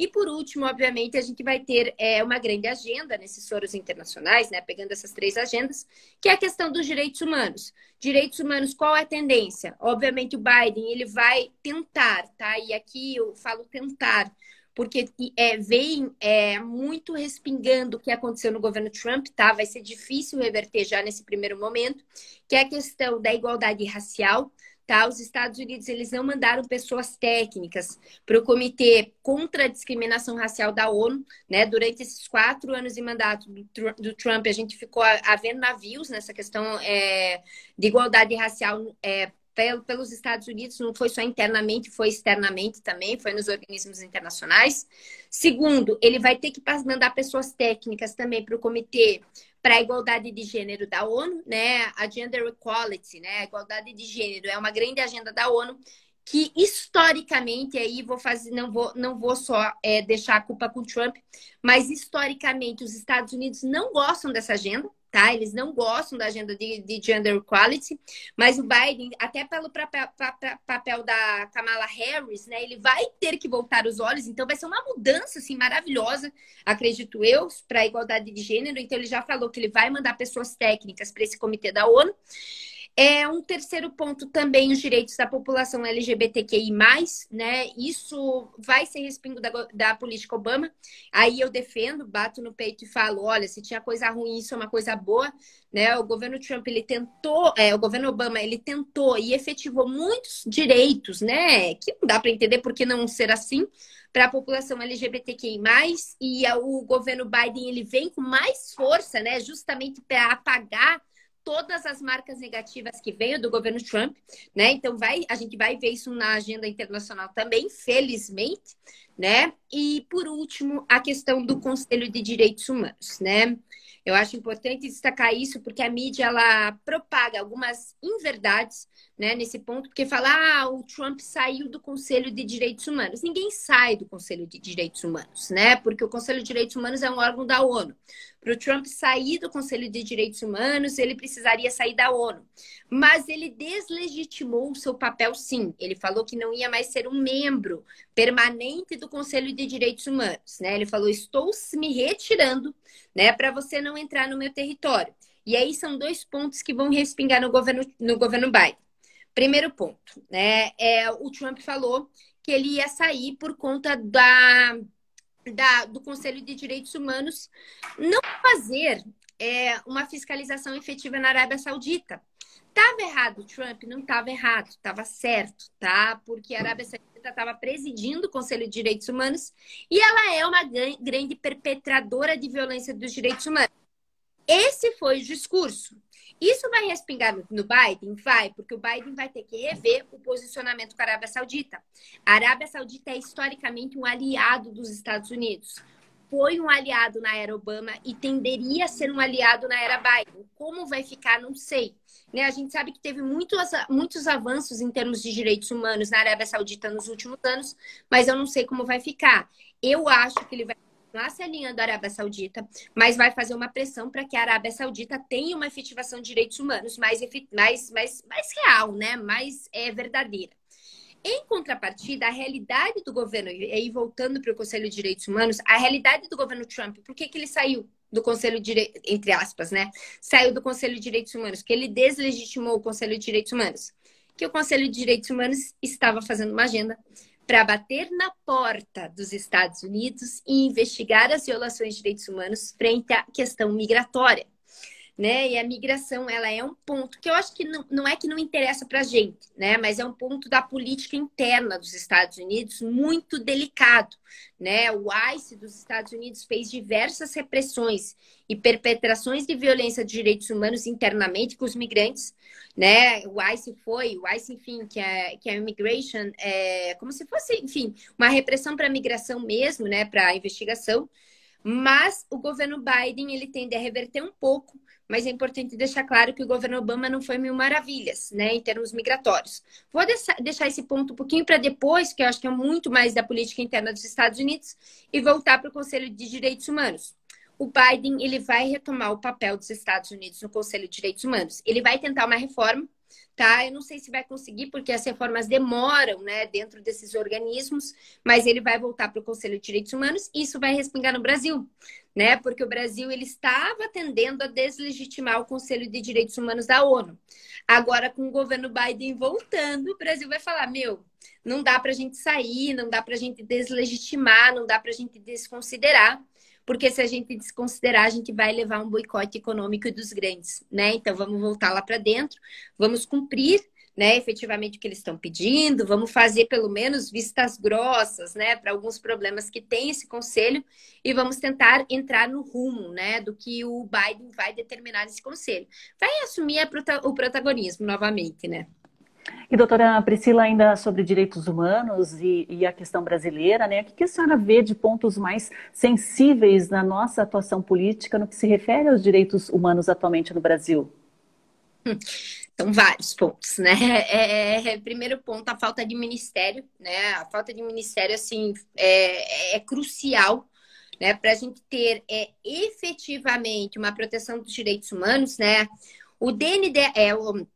E por último, obviamente, a gente vai ter é, uma grande agenda nesses foros internacionais, né? Pegando essas três agendas, que é a questão dos direitos humanos. Direitos humanos, qual é a tendência? Obviamente, o Biden ele vai tentar, tá? E aqui eu falo tentar, porque é, vem é, muito respingando o que aconteceu no governo Trump, tá? Vai ser difícil reverter já nesse primeiro momento, que é a questão da igualdade racial. Tá? Os Estados Unidos eles não mandaram pessoas técnicas para o Comitê contra a Discriminação Racial da ONU. Né? Durante esses quatro anos de mandato do, Trump, a gente ficou havendo navios nessa questão é, de igualdade racial é, pelos Estados Unidos, não foi só internamente, foi externamente também, foi nos organismos internacionais. Segundo, ele vai ter que mandar pessoas técnicas também para o Comitê para a igualdade de gênero da ONU, né? A Gender Equality, né? A igualdade de gênero é uma grande agenda da ONU que historicamente aí vou fazer, não vou, não vou só é, deixar a culpa com o Trump, mas historicamente os Estados Unidos não gostam dessa agenda, tá? Eles não gostam da agenda de, de gender equality, mas o Biden, até pelo papel, papel, da Kamala Harris, né? Ele vai ter que voltar os olhos, então vai ser uma mudança assim maravilhosa, acredito eu, para a igualdade de gênero. Então ele já falou que ele vai mandar pessoas técnicas para esse comitê da ONU. É um terceiro ponto também os direitos da população LGBTQI+, né? Isso vai ser respingo da, da política Obama. Aí eu defendo, bato no peito e falo, olha, se tinha coisa ruim, isso é uma coisa boa, né? O governo Trump, ele tentou, é, o governo Obama, ele tentou e efetivou muitos direitos, né? Que não dá para entender por que não ser assim para a população LGBTQI+, e o governo Biden, ele vem com mais força, né? Justamente para apagar todas as marcas negativas que veio do governo Trump, né? Então vai, a gente vai ver isso na agenda internacional também, felizmente, né? E por último, a questão do Conselho de Direitos Humanos, né? Eu acho importante destacar isso porque a mídia ela propaga algumas inverdades né, nesse ponto, porque fala, ah, o Trump saiu do Conselho de Direitos Humanos. Ninguém sai do Conselho de Direitos Humanos, né? Porque o Conselho de Direitos Humanos é um órgão da ONU. Para o Trump sair do Conselho de Direitos Humanos, ele precisaria sair da ONU. Mas ele deslegitimou o seu papel, sim. Ele falou que não ia mais ser um membro permanente do Conselho de Direitos Humanos, né? Ele falou: estou me retirando, né, para você não entrar no meu território. E aí são dois pontos que vão respingar no governo, no governo Biden. Primeiro ponto, né? É, o Trump falou que ele ia sair por conta da, da do Conselho de Direitos Humanos não fazer é, uma fiscalização efetiva na Arábia Saudita. Estava errado, Trump? Não estava errado, estava certo, tá? Porque a Arábia Saudita estava presidindo o Conselho de Direitos Humanos e ela é uma grande perpetradora de violência dos direitos humanos. Esse foi o discurso. Isso vai respingar no Biden? Vai, porque o Biden vai ter que rever o posicionamento com a Arábia Saudita. A Arábia Saudita é historicamente um aliado dos Estados Unidos. Foi um aliado na era Obama e tenderia a ser um aliado na era Biden. Como vai ficar, não sei. Né? A gente sabe que teve muitos, muitos avanços em termos de direitos humanos na Arábia Saudita nos últimos anos, mas eu não sei como vai ficar. Eu acho que ele vai continuar se alinhando à Arábia Saudita, mas vai fazer uma pressão para que a Arábia Saudita tenha uma efetivação de direitos humanos mais, mais, mais, mais real, né? mais é, verdadeira. Em contrapartida, a realidade do governo, e aí voltando para o Conselho de Direitos Humanos, a realidade do governo Trump, por que, que ele saiu do Conselho de Direitos, entre aspas, né? Saiu do Conselho de Direitos Humanos, que ele deslegitimou o Conselho de Direitos Humanos. Que o Conselho de Direitos Humanos estava fazendo uma agenda para bater na porta dos Estados Unidos e investigar as violações de direitos humanos frente à questão migratória. Né? E a migração, ela é um ponto que eu acho que não, não é que não interessa para a gente, né? Mas é um ponto da política interna dos Estados Unidos muito delicado, né? O ICE dos Estados Unidos fez diversas repressões e perpetrações de violência de direitos humanos internamente com os migrantes, né? O ICE foi, o ICE, enfim, que é, que é immigration, é, como se fosse, enfim, uma repressão para a migração mesmo, né? Para a investigação. Mas o governo Biden ele tende a reverter um pouco, mas é importante deixar claro que o governo Obama não foi mil maravilhas, né, em termos migratórios. Vou deixar esse ponto um pouquinho para depois, que eu acho que é muito mais da política interna dos Estados Unidos, e voltar para o Conselho de Direitos Humanos. O Biden ele vai retomar o papel dos Estados Unidos no Conselho de Direitos Humanos. Ele vai tentar uma reforma tá? Eu não sei se vai conseguir, porque as reformas demoram, né, dentro desses organismos, mas ele vai voltar para o Conselho de Direitos Humanos e isso vai respingar no Brasil, né? Porque o Brasil ele estava tendendo a deslegitimar o Conselho de Direitos Humanos da ONU. Agora, com o governo Biden voltando, o Brasil vai falar: meu, não dá para a gente sair, não dá para a gente deslegitimar, não dá para a gente desconsiderar porque se a gente desconsiderar, a gente vai levar um boicote econômico dos grandes, né? Então vamos voltar lá para dentro, vamos cumprir né, efetivamente o que eles estão pedindo, vamos fazer pelo menos vistas grossas, né, para alguns problemas que tem esse conselho e vamos tentar entrar no rumo, né, do que o Biden vai determinar nesse conselho. Vai assumir o protagonismo novamente, né? E doutora Priscila, ainda sobre direitos humanos e, e, a questão brasileira, né? O que a senhora vê de pontos mais sensíveis na nossa atuação política no que se refere aos direitos humanos atualmente no Brasil? São vários pontos, né? É, é, primeiro ponto, a falta de ministério, né? A falta de ministério, assim, é, é crucial né, para a gente ter é, efetivamente uma proteção dos direitos humanos, né? O DND é o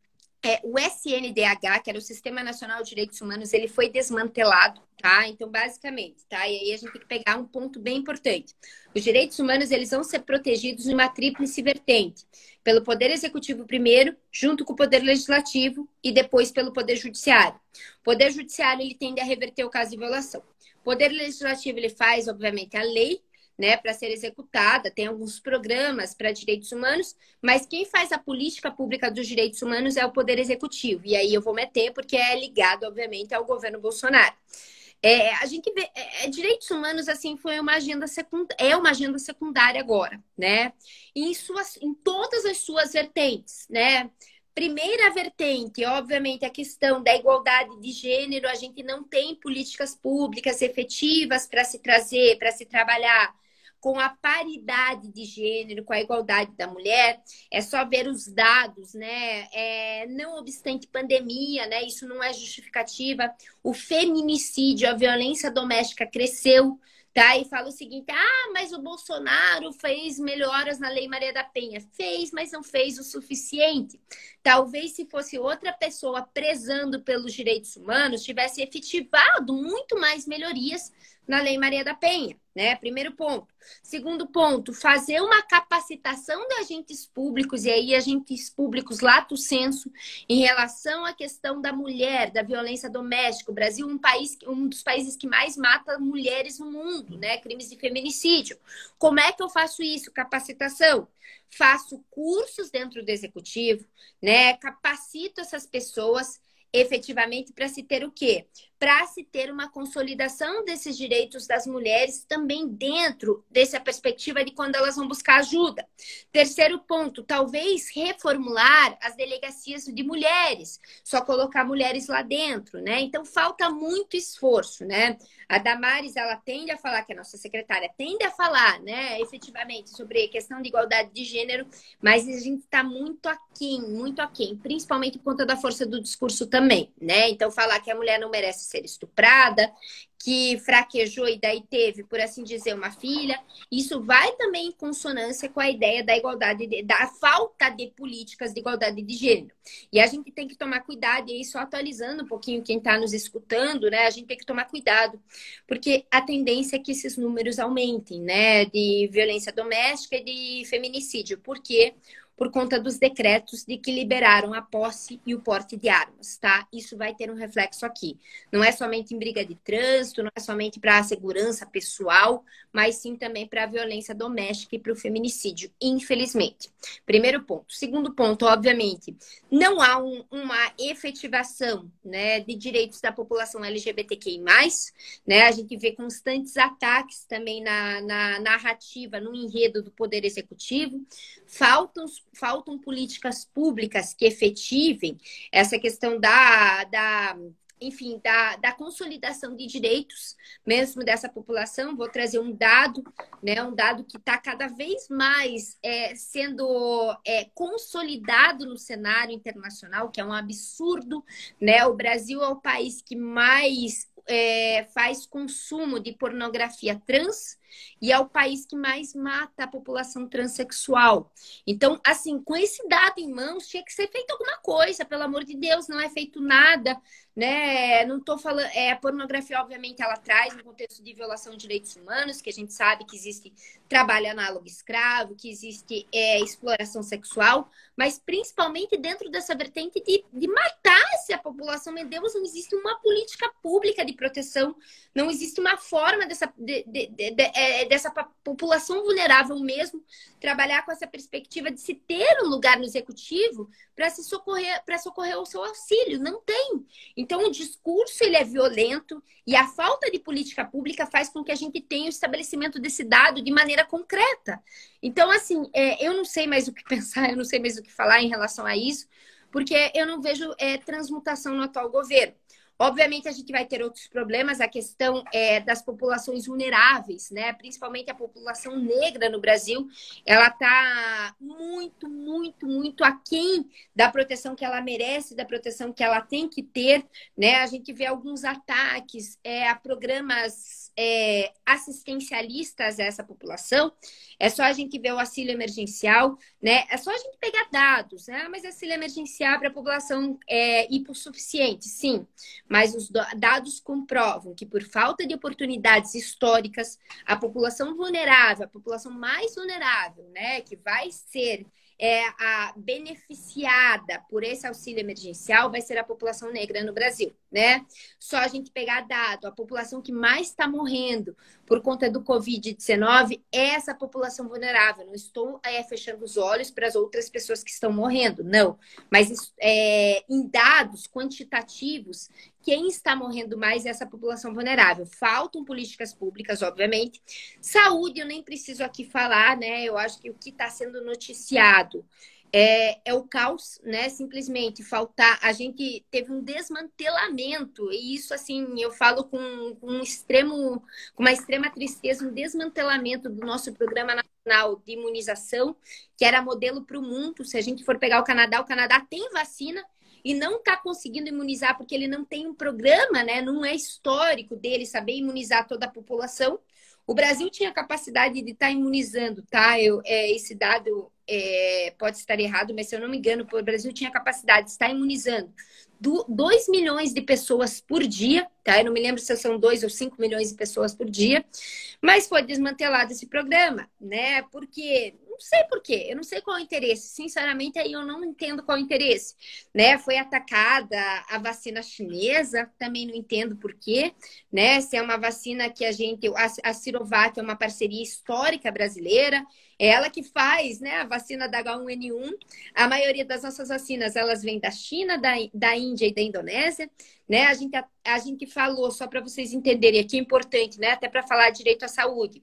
é, o SNDH, que era o Sistema Nacional de Direitos Humanos, ele foi desmantelado, tá? Então, basicamente, tá? E aí a gente tem que pegar um ponto bem importante. Os direitos humanos, eles vão ser protegidos numa tríplice vertente. Pelo Poder Executivo primeiro, junto com o Poder Legislativo e depois pelo Poder Judiciário. O Poder Judiciário, ele tende a reverter o caso de violação. O Poder Legislativo, ele faz, obviamente, a lei, né, para ser executada, tem alguns programas para direitos humanos, mas quem faz a política pública dos direitos humanos é o Poder Executivo. E aí eu vou meter porque é ligado, obviamente, ao governo Bolsonaro. É, a gente vê, é, é direitos humanos assim foi uma agenda secundária, é uma agenda secundária agora, né? Em suas, em todas as suas vertentes, né? Primeira vertente, obviamente, a questão da igualdade de gênero. A gente não tem políticas públicas efetivas para se trazer, para se trabalhar com a paridade de gênero, com a igualdade da mulher, é só ver os dados, né? É, não obstante pandemia, né? Isso não é justificativa. O feminicídio, a violência doméstica cresceu, tá? E fala o seguinte: ah, mas o Bolsonaro fez melhoras na Lei Maria da Penha. Fez, mas não fez o suficiente. Talvez se fosse outra pessoa prezando pelos direitos humanos, tivesse efetivado muito mais melhorias na Lei Maria da Penha, né? Primeiro ponto. Segundo ponto, fazer uma capacitação de agentes públicos, e aí agentes públicos lato senso, em relação à questão da mulher, da violência doméstica. O Brasil é um, país, um dos países que mais mata mulheres no mundo, né? Crimes de feminicídio. Como é que eu faço isso? Capacitação. Faço cursos dentro do executivo, né? Capacito essas pessoas efetivamente para se ter o quê? Para se ter uma consolidação desses direitos das mulheres também dentro dessa perspectiva de quando elas vão buscar ajuda. Terceiro ponto, talvez reformular as delegacias de mulheres, só colocar mulheres lá dentro, né? Então falta muito esforço, né? A Damares, ela tende a falar, que a nossa secretária tende a falar, né, efetivamente, sobre a questão de igualdade de gênero, mas a gente está muito aquém, muito aquém, principalmente por conta da força do discurso também, né? Então, falar que a mulher não merece ser estuprada, que fraquejou e daí teve, por assim dizer, uma filha. Isso vai também em consonância com a ideia da igualdade, de, da falta de políticas de igualdade de gênero. E a gente tem que tomar cuidado, e aí só atualizando um pouquinho quem está nos escutando, né? A gente tem que tomar cuidado, porque a tendência é que esses números aumentem, né? De violência doméstica e de feminicídio. Por quê? Por conta dos decretos de que liberaram a posse e o porte de armas, tá? Isso vai ter um reflexo aqui. Não é somente em briga de trânsito, não é somente para a segurança pessoal, mas sim também para a violência doméstica e para o feminicídio, infelizmente. Primeiro ponto. Segundo ponto, obviamente, não há um, uma efetivação né, de direitos da população LGBTQI+, né? A gente vê constantes ataques também na, na narrativa, no enredo do Poder Executivo. Faltam faltam políticas públicas que efetivem essa questão da, da enfim, da, da consolidação de direitos mesmo dessa população. Vou trazer um dado, né, um dado que está cada vez mais é, sendo é, consolidado no cenário internacional, que é um absurdo, né? O Brasil é o país que mais é, faz consumo de pornografia trans e é o país que mais mata a população transexual. Então, assim, com esse dado em mãos, tinha que ser feito alguma coisa, pelo amor de Deus, não é feito nada, né? Não estou falando. É, a pornografia, obviamente, ela traz um contexto de violação de direitos humanos, que a gente sabe que existe trabalho análogo escravo, que existe é, exploração sexual, mas principalmente dentro dessa vertente de, de matar essa população. Meu Deus, não existe uma política pública de proteção, não existe uma forma dessa. De, de, de, é, é, dessa população vulnerável mesmo, trabalhar com essa perspectiva de se ter um lugar no executivo para se socorrer, para socorrer o seu auxílio. Não tem. Então o discurso ele é violento e a falta de política pública faz com que a gente tenha o estabelecimento desse dado de maneira concreta. Então, assim, é, eu não sei mais o que pensar, eu não sei mais o que falar em relação a isso, porque eu não vejo é, transmutação no atual governo. Obviamente, a gente vai ter outros problemas, a questão é, das populações vulneráveis, né? Principalmente a população negra no Brasil, ela está muito, muito, muito aquém da proteção que ela merece, da proteção que ela tem que ter, né? A gente vê alguns ataques é, a programas é, assistencialistas a essa população. É só a gente ver o auxílio emergencial, né? É só a gente pegar dados, né? Mas auxílio emergencial para a população é hipossuficiente, sim. Mas os dados comprovam que, por falta de oportunidades históricas, a população vulnerável, a população mais vulnerável, né, que vai ser é, a beneficiada por esse auxílio emergencial vai ser a população negra no Brasil, né? Só a gente pegar dado, a população que mais está morrendo por conta do Covid-19 é essa população vulnerável. Não estou é, fechando os olhos para as outras pessoas que estão morrendo, não. Mas é, em dados quantitativos, quem está morrendo mais é essa população vulnerável. Faltam políticas públicas, obviamente. Saúde, eu nem preciso aqui falar, né? Eu acho que o que está sendo noticiado é, é, o caos, né? Simplesmente faltar. A gente teve um desmantelamento, e isso, assim, eu falo com, com um extremo, com uma extrema tristeza, um desmantelamento do nosso programa nacional de imunização, que era modelo para o mundo. Se a gente for pegar o Canadá, o Canadá tem vacina, e não está conseguindo imunizar porque ele não tem um programa, né? Não é histórico dele saber imunizar toda a população. O Brasil tinha capacidade de estar tá imunizando, tá? Eu, é, esse dado é, pode estar errado, mas se eu não me engano, o Brasil tinha capacidade de estar imunizando 2 milhões de pessoas por dia, tá? Eu não me lembro se são 2 ou 5 milhões de pessoas por dia, mas foi desmantelado esse programa, né? Porque não sei por quê, eu não sei qual é o interesse. Sinceramente, aí eu não entendo qual é o interesse. Né? Foi atacada a vacina chinesa, também não entendo por quê. Né? Se é uma vacina que a gente. A, Cirovac é uma parceria histórica brasileira. É ela que faz né, a vacina da H1N1. A maioria das nossas vacinas elas vêm da China, da, da Índia e da Indonésia. Né? A, gente, a, a gente falou, só para vocês entenderem aqui, é importante, né? até para falar direito à saúde.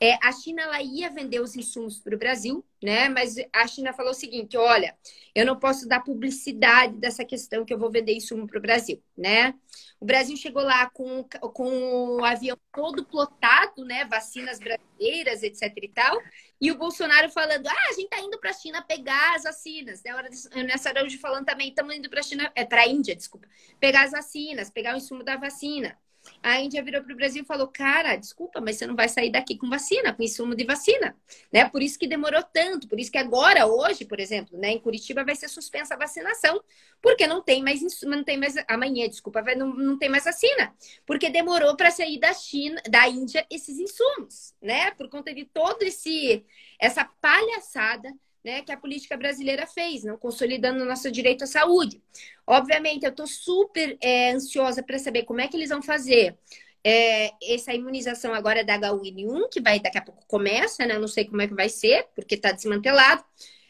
É, a China ela ia vender os insumos para o Brasil, né? Mas a China falou o seguinte: olha, eu não posso dar publicidade dessa questão que eu vou vender insumo para o Brasil, né? O Brasil chegou lá com, com o avião todo plotado, né? Vacinas brasileiras, etc e tal. E o Bolsonaro falando: ah, a gente tá indo para a China pegar as vacinas. Nessa hora hoje falando também, estamos indo para a China, é para a Índia, desculpa, pegar as vacinas, pegar o insumo da vacina. A Índia virou para o Brasil e falou: Cara, desculpa, mas você não vai sair daqui com vacina, com insumo de vacina. Né? Por isso que demorou tanto, por isso que agora, hoje, por exemplo, né, em Curitiba vai ser suspensa a vacinação, porque não tem mais não tem mais amanhã, desculpa, vai, não, não tem mais vacina, porque demorou para sair da China, da Índia esses insumos, né? Por conta de todo esse essa palhaçada né, que a política brasileira fez, não consolidando o nosso direito à saúde. Obviamente, eu estou super é, ansiosa para saber como é que eles vão fazer é, essa imunização agora da H1N1, que vai daqui a pouco começa, né? Não sei como é que vai ser, porque está desmantelado.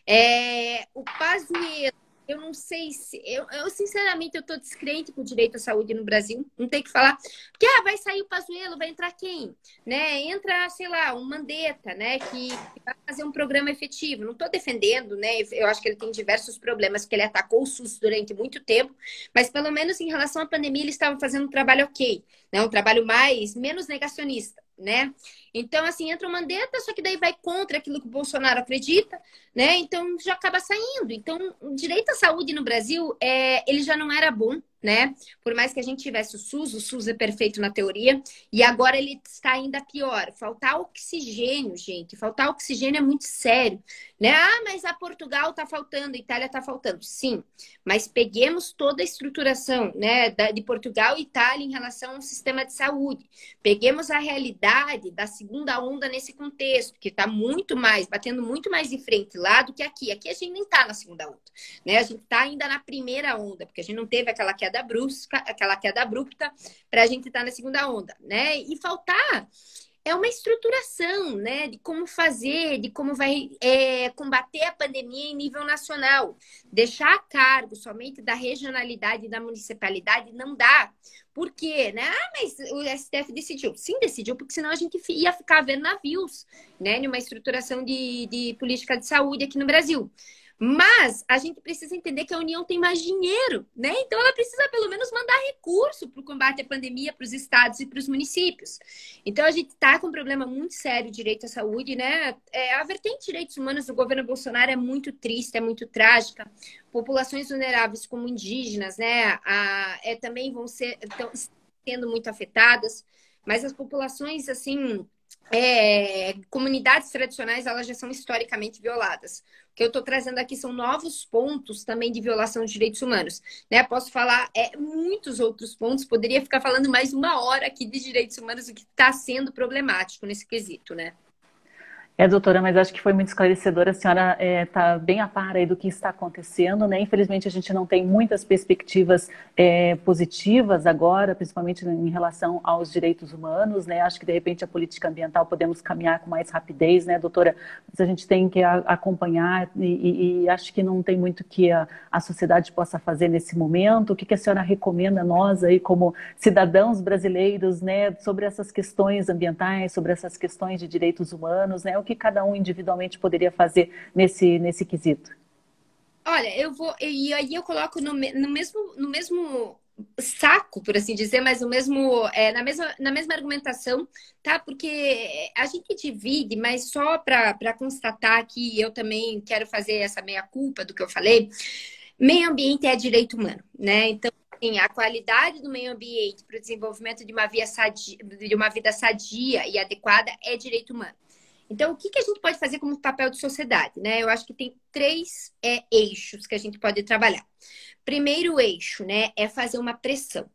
É, o Pazuello, eu não sei se. Eu, eu sinceramente, eu tô descrente com o direito à saúde no Brasil. Não tem que falar. Porque ah, vai sair o Pazuello, vai entrar quem? Né? Entra, sei lá, um Mandetta, né? Que vai fazer um programa efetivo. Não tô defendendo, né? Eu acho que ele tem diversos problemas, porque ele atacou o SUS durante muito tempo. Mas pelo menos em relação à pandemia, ele estava fazendo um trabalho ok. Né? Um trabalho mais, menos negacionista né? Então, assim, entra o Mandetta, só que daí vai contra aquilo que o Bolsonaro acredita, né? Então, já acaba saindo. Então, o direito à saúde no Brasil, é, ele já não era bom, né? Por mais que a gente tivesse o SUS, o SUS é perfeito na teoria, e agora ele está ainda pior. Faltar oxigênio, gente. Faltar oxigênio é muito sério, né? Ah, mas a Portugal está faltando, a Itália está faltando. Sim, mas peguemos toda a estruturação, né, de Portugal e Itália em relação ao sistema de saúde. Peguemos a realidade da segunda onda nesse contexto, que está muito mais, batendo muito mais de frente lá do que aqui. Aqui a gente nem está na segunda onda, né? A gente está ainda na primeira onda, porque a gente não teve aquela queda brusca, aquela queda abrupta, para a gente estar tá na segunda onda, né? E faltar é uma estruturação, né, de como fazer, de como vai é, combater a pandemia em nível nacional. Deixar a cargo somente da regionalidade e da municipalidade não dá. Por quê? Né? Ah, mas o STF decidiu. Sim, decidiu, porque senão a gente ia ficar vendo navios, né, numa estruturação de, de política de saúde aqui no Brasil. Mas a gente precisa entender que a União tem mais dinheiro, né? Então ela precisa pelo menos mandar recurso para o combate à pandemia para os estados e para os municípios. Então a gente está com um problema muito sério direito à saúde, né? É, a vertente de direitos humanos do governo Bolsonaro é muito triste, é muito trágica. Populações vulneráveis como indígenas, né? A, é, também vão ser estão sendo muito afetadas. Mas as populações, assim, é, comunidades tradicionais elas já são historicamente violadas. O que eu estou trazendo aqui são novos pontos também de violação de direitos humanos. Né? Posso falar é, muitos outros pontos, poderia ficar falando mais uma hora aqui de direitos humanos, o que está sendo problemático nesse quesito, né? É, doutora, mas acho que foi muito esclarecedora. A senhora está é, tá bem a par aí do que está acontecendo, né? Infelizmente, a gente não tem muitas perspectivas é, positivas agora, principalmente em relação aos direitos humanos, né? Acho que, de repente, a política ambiental podemos caminhar com mais rapidez, né, doutora? Mas a gente tem que acompanhar e, e, e, acho que não tem muito que a, a sociedade possa fazer nesse momento. O que, que a senhora recomenda a nós aí, como cidadãos brasileiros, né, sobre essas questões ambientais, sobre essas questões de direitos humanos, né? Que cada um individualmente poderia fazer nesse, nesse quesito? Olha, eu vou. E aí eu coloco no, no, mesmo, no mesmo saco, por assim dizer, mas no mesmo, é, na, mesma, na mesma argumentação, tá? Porque a gente divide, mas só para constatar que eu também quero fazer essa meia-culpa do que eu falei, meio ambiente é direito humano, né? Então, assim, a qualidade do meio ambiente para o desenvolvimento de uma, via sadia, de uma vida sadia e adequada é direito humano. Então, o que, que a gente pode fazer como papel de sociedade? Né? Eu acho que tem três é, eixos que a gente pode trabalhar. Primeiro eixo né, é fazer uma pressão.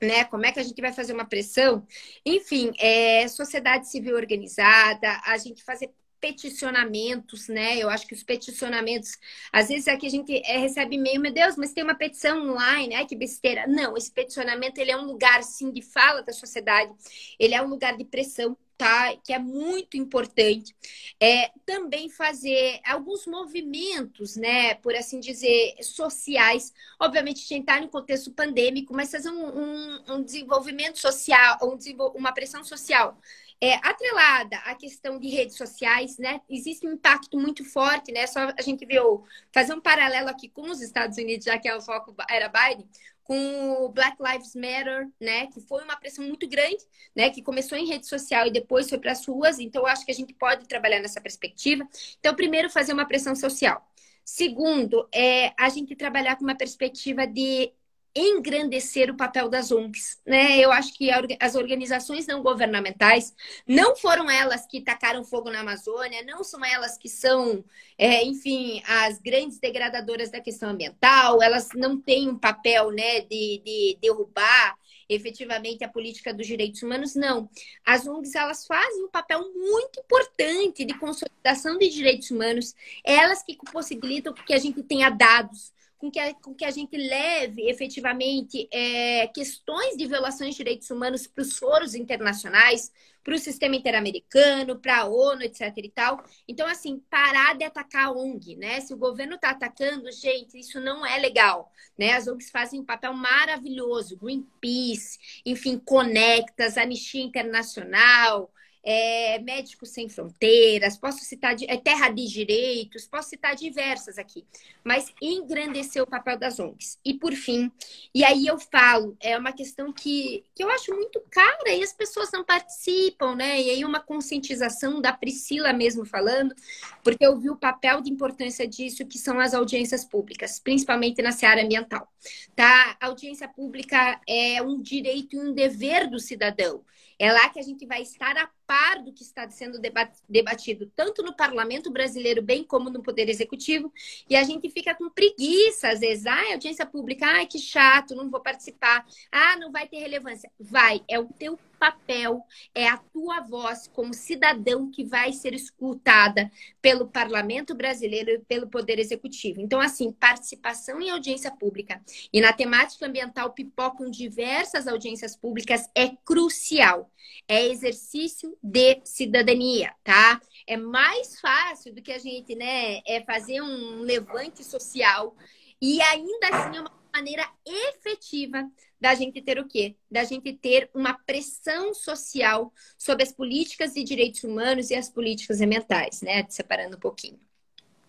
Né? Como é que a gente vai fazer uma pressão? Enfim, é sociedade civil organizada, a gente fazer peticionamentos, né? Eu acho que os peticionamentos, às vezes aqui a gente é, recebe e-mail, meu Deus, mas tem uma petição online, ai que besteira. Não, esse peticionamento ele é um lugar sim de fala da sociedade, ele é um lugar de pressão, tá? Que é muito importante. É, também fazer alguns movimentos, né? Por assim dizer, sociais. Obviamente, a gente está no contexto pandêmico, mas fazer um, um, um desenvolvimento social, um, uma pressão social. É, atrelada à questão de redes sociais, né? Existe um impacto muito forte, né? Só a gente viu fazer um paralelo aqui com os Estados Unidos, já que é o foco era Biden, com o Black Lives Matter, né, que foi uma pressão muito grande, né, que começou em rede social e depois foi para as ruas. Então, acho que a gente pode trabalhar nessa perspectiva. Então, primeiro, fazer uma pressão social. Segundo, é a gente trabalhar com uma perspectiva de engrandecer o papel das ONGs. Né? Eu acho que as organizações não governamentais não foram elas que tacaram fogo na Amazônia, não são elas que são, é, enfim, as grandes degradadoras da questão ambiental, elas não têm um papel né, de, de derrubar efetivamente a política dos direitos humanos, não. As ONGs elas fazem um papel muito importante de consolidação de direitos humanos, elas que possibilitam que a gente tenha dados, com que a, com que a gente leve efetivamente é, questões de violações de direitos humanos para os foros internacionais, para o sistema interamericano, para a ONU, etc. e tal. Então, assim, parar de atacar a ONG, né? Se o governo está atacando, gente, isso não é legal, né? As ONGs fazem um papel maravilhoso, Greenpeace, enfim, Conectas, Anistia Internacional, é, Médicos Sem Fronteiras, posso citar de, é, Terra de Direitos, posso citar diversas aqui, mas engrandecer o papel das ONGs. E por fim, e aí eu falo, é uma questão que, que eu acho muito cara e as pessoas não participam, né? E aí uma conscientização da Priscila mesmo falando, porque eu vi o papel de importância disso, que são as audiências públicas, principalmente na seara ambiental. Tá? A audiência pública é um direito e um dever do cidadão. É lá que a gente vai estar a par do que está sendo debatido, tanto no parlamento brasileiro, bem como no Poder Executivo, e a gente fica com preguiça, às vezes, ah, audiência pública, ai, que chato, não vou participar, ah, não vai ter relevância. Vai, é o teu papel, é a tua voz como cidadão que vai ser escutada pelo parlamento brasileiro e pelo Poder Executivo. Então, assim, participação em audiência pública e na temática ambiental pipocam diversas audiências públicas é crucial. É exercício de cidadania, tá? É mais fácil do que a gente, né, é fazer um levante social e ainda assim é uma maneira efetiva da gente ter o quê? Da gente ter uma pressão social sobre as políticas de direitos humanos e as políticas ambientais, né? Separando um pouquinho.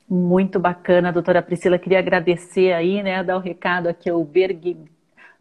Muito bacana, doutora Priscila. Queria agradecer aí, né? Dar o recado aqui ao Berg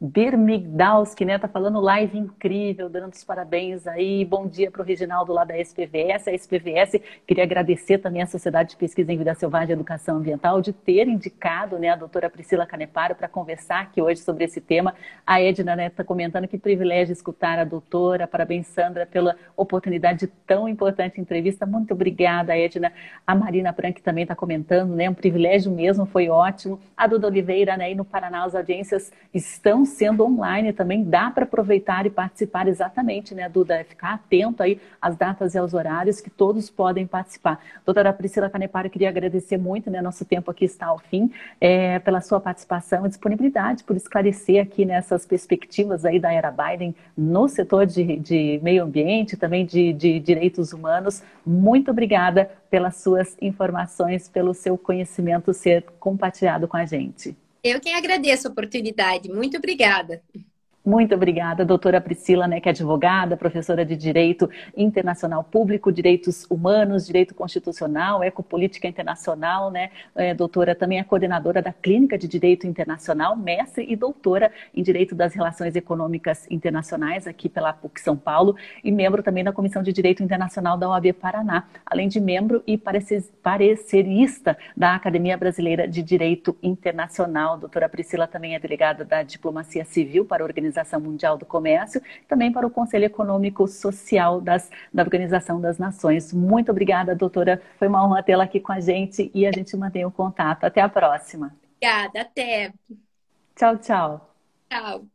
Birmigdalski, né? Tá falando live incrível, dando os parabéns aí. Bom dia para o Reginaldo lá da SPVS. A SPVS queria agradecer também à Sociedade de Pesquisa em Vida Selvagem e Educação Ambiental de ter indicado né, a doutora Priscila Caneparo para conversar aqui hoje sobre esse tema. A Edna né, está comentando que privilégio escutar a doutora. Parabéns, Sandra, pela oportunidade de tão importante entrevista. Muito obrigada, Edna. A Marina Frank também está comentando, né? Um privilégio mesmo, foi ótimo. A Duda Oliveira, né? E no Paraná as audiências estão sendo online também, dá para aproveitar e participar exatamente, né, Duda? É ficar atento aí às datas e aos horários que todos podem participar. Doutora Priscila Caneparo, queria agradecer muito, né? Nosso tempo aqui está ao fim, é, pela sua participação e disponibilidade, por esclarecer aqui nessas perspectivas aí da era Biden no setor de, de meio ambiente, também de, de direitos humanos. Muito obrigada pelas suas informações, pelo seu conhecimento ser compartilhado com a gente. Eu quem agradeço a oportunidade. Muito obrigada. Muito obrigada, doutora Priscila, né, que é advogada, professora de Direito Internacional Público, Direitos Humanos, Direito Constitucional, Ecopolítica Internacional, né, é, doutora também é coordenadora da Clínica de Direito Internacional, mestre e doutora em Direito das Relações Econômicas Internacionais aqui pela PUC São Paulo e membro também da Comissão de Direito Internacional da OAB Paraná, além de membro e parecerista da Academia Brasileira de Direito Internacional. Doutora Priscila também é delegada da Diplomacia Civil para a Organização Organização Mundial do Comércio, também para o Conselho Econômico Social das, da Organização das Nações. Muito obrigada, doutora. Foi uma honra tê-la aqui com a gente e a gente mantém o contato. Até a próxima. Obrigada, até. Tchau, tchau. Tchau.